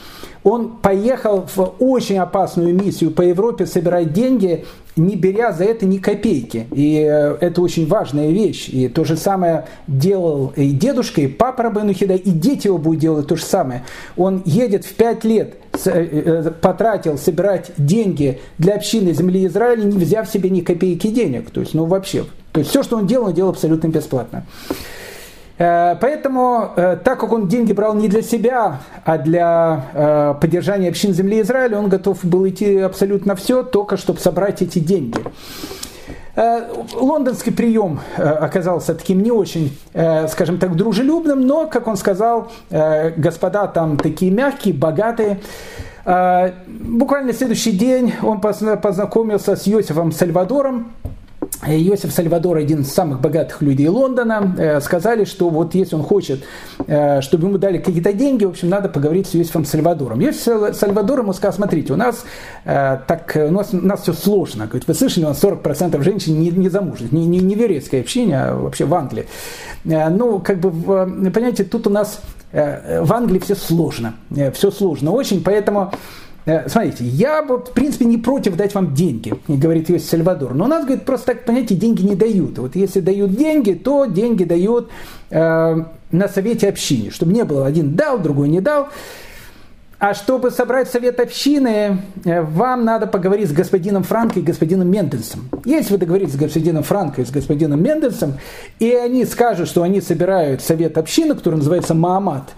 Он поехал в очень опасную миссию по Европе собирать деньги не беря за это ни копейки. И э, это очень важная вещь. И то же самое делал и дедушка, и папа Рабену Хида, и дети его будут делать то же самое. Он едет в пять лет, э, э, потратил собирать деньги для общины земли Израиля, не взяв себе ни копейки денег. То есть, ну вообще. То есть все, что он делал, он делал абсолютно бесплатно. Э, поэтому, э, так как он деньги брал не для себя, а для э, поддержания общин земли Израиля, он готов был идти абсолютно все, только чтобы собрать эти деньги. Лондонский прием оказался таким не очень, скажем так, дружелюбным, но, как он сказал, господа там такие мягкие, богатые. Буквально следующий день он познакомился с Йосифом Сальвадором, Иосиф Сальвадор, один из самых богатых людей Лондона, э, сказали, что вот если он хочет, э, чтобы ему дали какие-то деньги, в общем, надо поговорить с Иосифом Сальвадором. Иосиф Сальвадор ему сказал, смотрите, у нас э, так, у нас, у нас все сложно. Говорит, вы слышали, у нас 40% женщин не, не замужних, не, не, не в еврейской общине, а вообще в Англии. Ну, как бы, понимаете, тут у нас в Англии все сложно, все сложно очень, поэтому Э, смотрите, я вот, в принципе, не против дать вам деньги, говорит Иосиф Сальвадор. Но у нас, говорит, просто так, понимаете, деньги не дают. Вот если дают деньги, то деньги дают э, на совете общины, чтобы не было один дал, другой не дал. А чтобы собрать совет общины, э, вам надо поговорить с господином Франко и господином Мендельсом. Если вы договоритесь с господином Франко и с господином Мендельсом, и они скажут, что они собирают совет общины, который называется Маамат,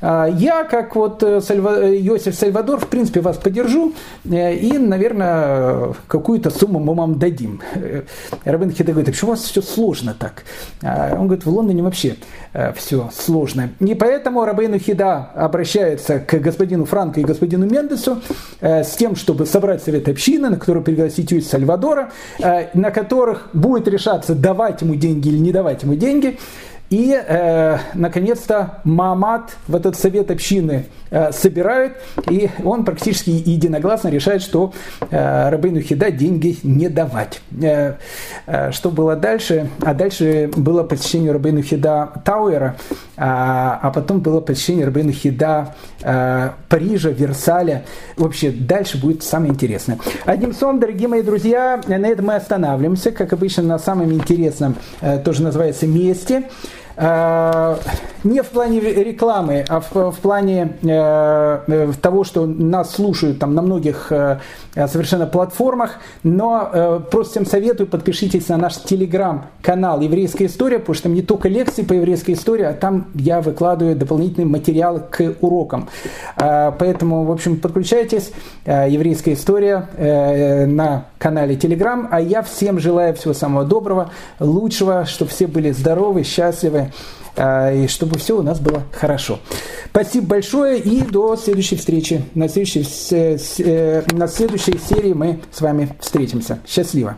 я, как вот э, Сальва... Йосиф Сальвадор, в принципе, вас поддержу, э, и, наверное, какую-то сумму мы вам дадим. Э, Рабин Хида говорит, а почему у вас все сложно так? А, он говорит, в Лондоне вообще все сложно. И поэтому Рабин Хида обращается к господину Франко и господину Мендесу с тем, чтобы собрать совет общины, на который пригласить Йосифа Сальвадора, на которых будет решаться, давать ему деньги или не давать ему деньги. И, э, наконец-то, Маамат в этот совет общины э, собирают, и он практически единогласно решает, что э, Рабейну Хида деньги не давать. Э, э, что было дальше? А дальше было посещение Рабейну Хида Тауэра, а, а потом было посещение Рабейну Хида э, Парижа, Версаля. Вообще, дальше будет самое интересное. Одним словом, дорогие мои друзья, на этом мы останавливаемся, как обычно, на самом интересном, э, тоже называется, месте. Э, не в плане рекламы, а в, в плане э, того, что нас слушают там на многих э, совершенно платформах, но э, просто всем советую, подпишитесь на наш телеграм-канал «Еврейская история», потому что там не только лекции по еврейской истории, а там я выкладываю дополнительные материалы к урокам. Э, поэтому, в общем, подключайтесь, э, «Еврейская история» э, на канале Телеграм, а я всем желаю всего самого доброго, лучшего, чтобы все были здоровы, счастливы, а, и чтобы все у нас было хорошо. Спасибо большое и до следующей встречи. На следующей, э, на следующей серии мы с вами встретимся. Счастливо!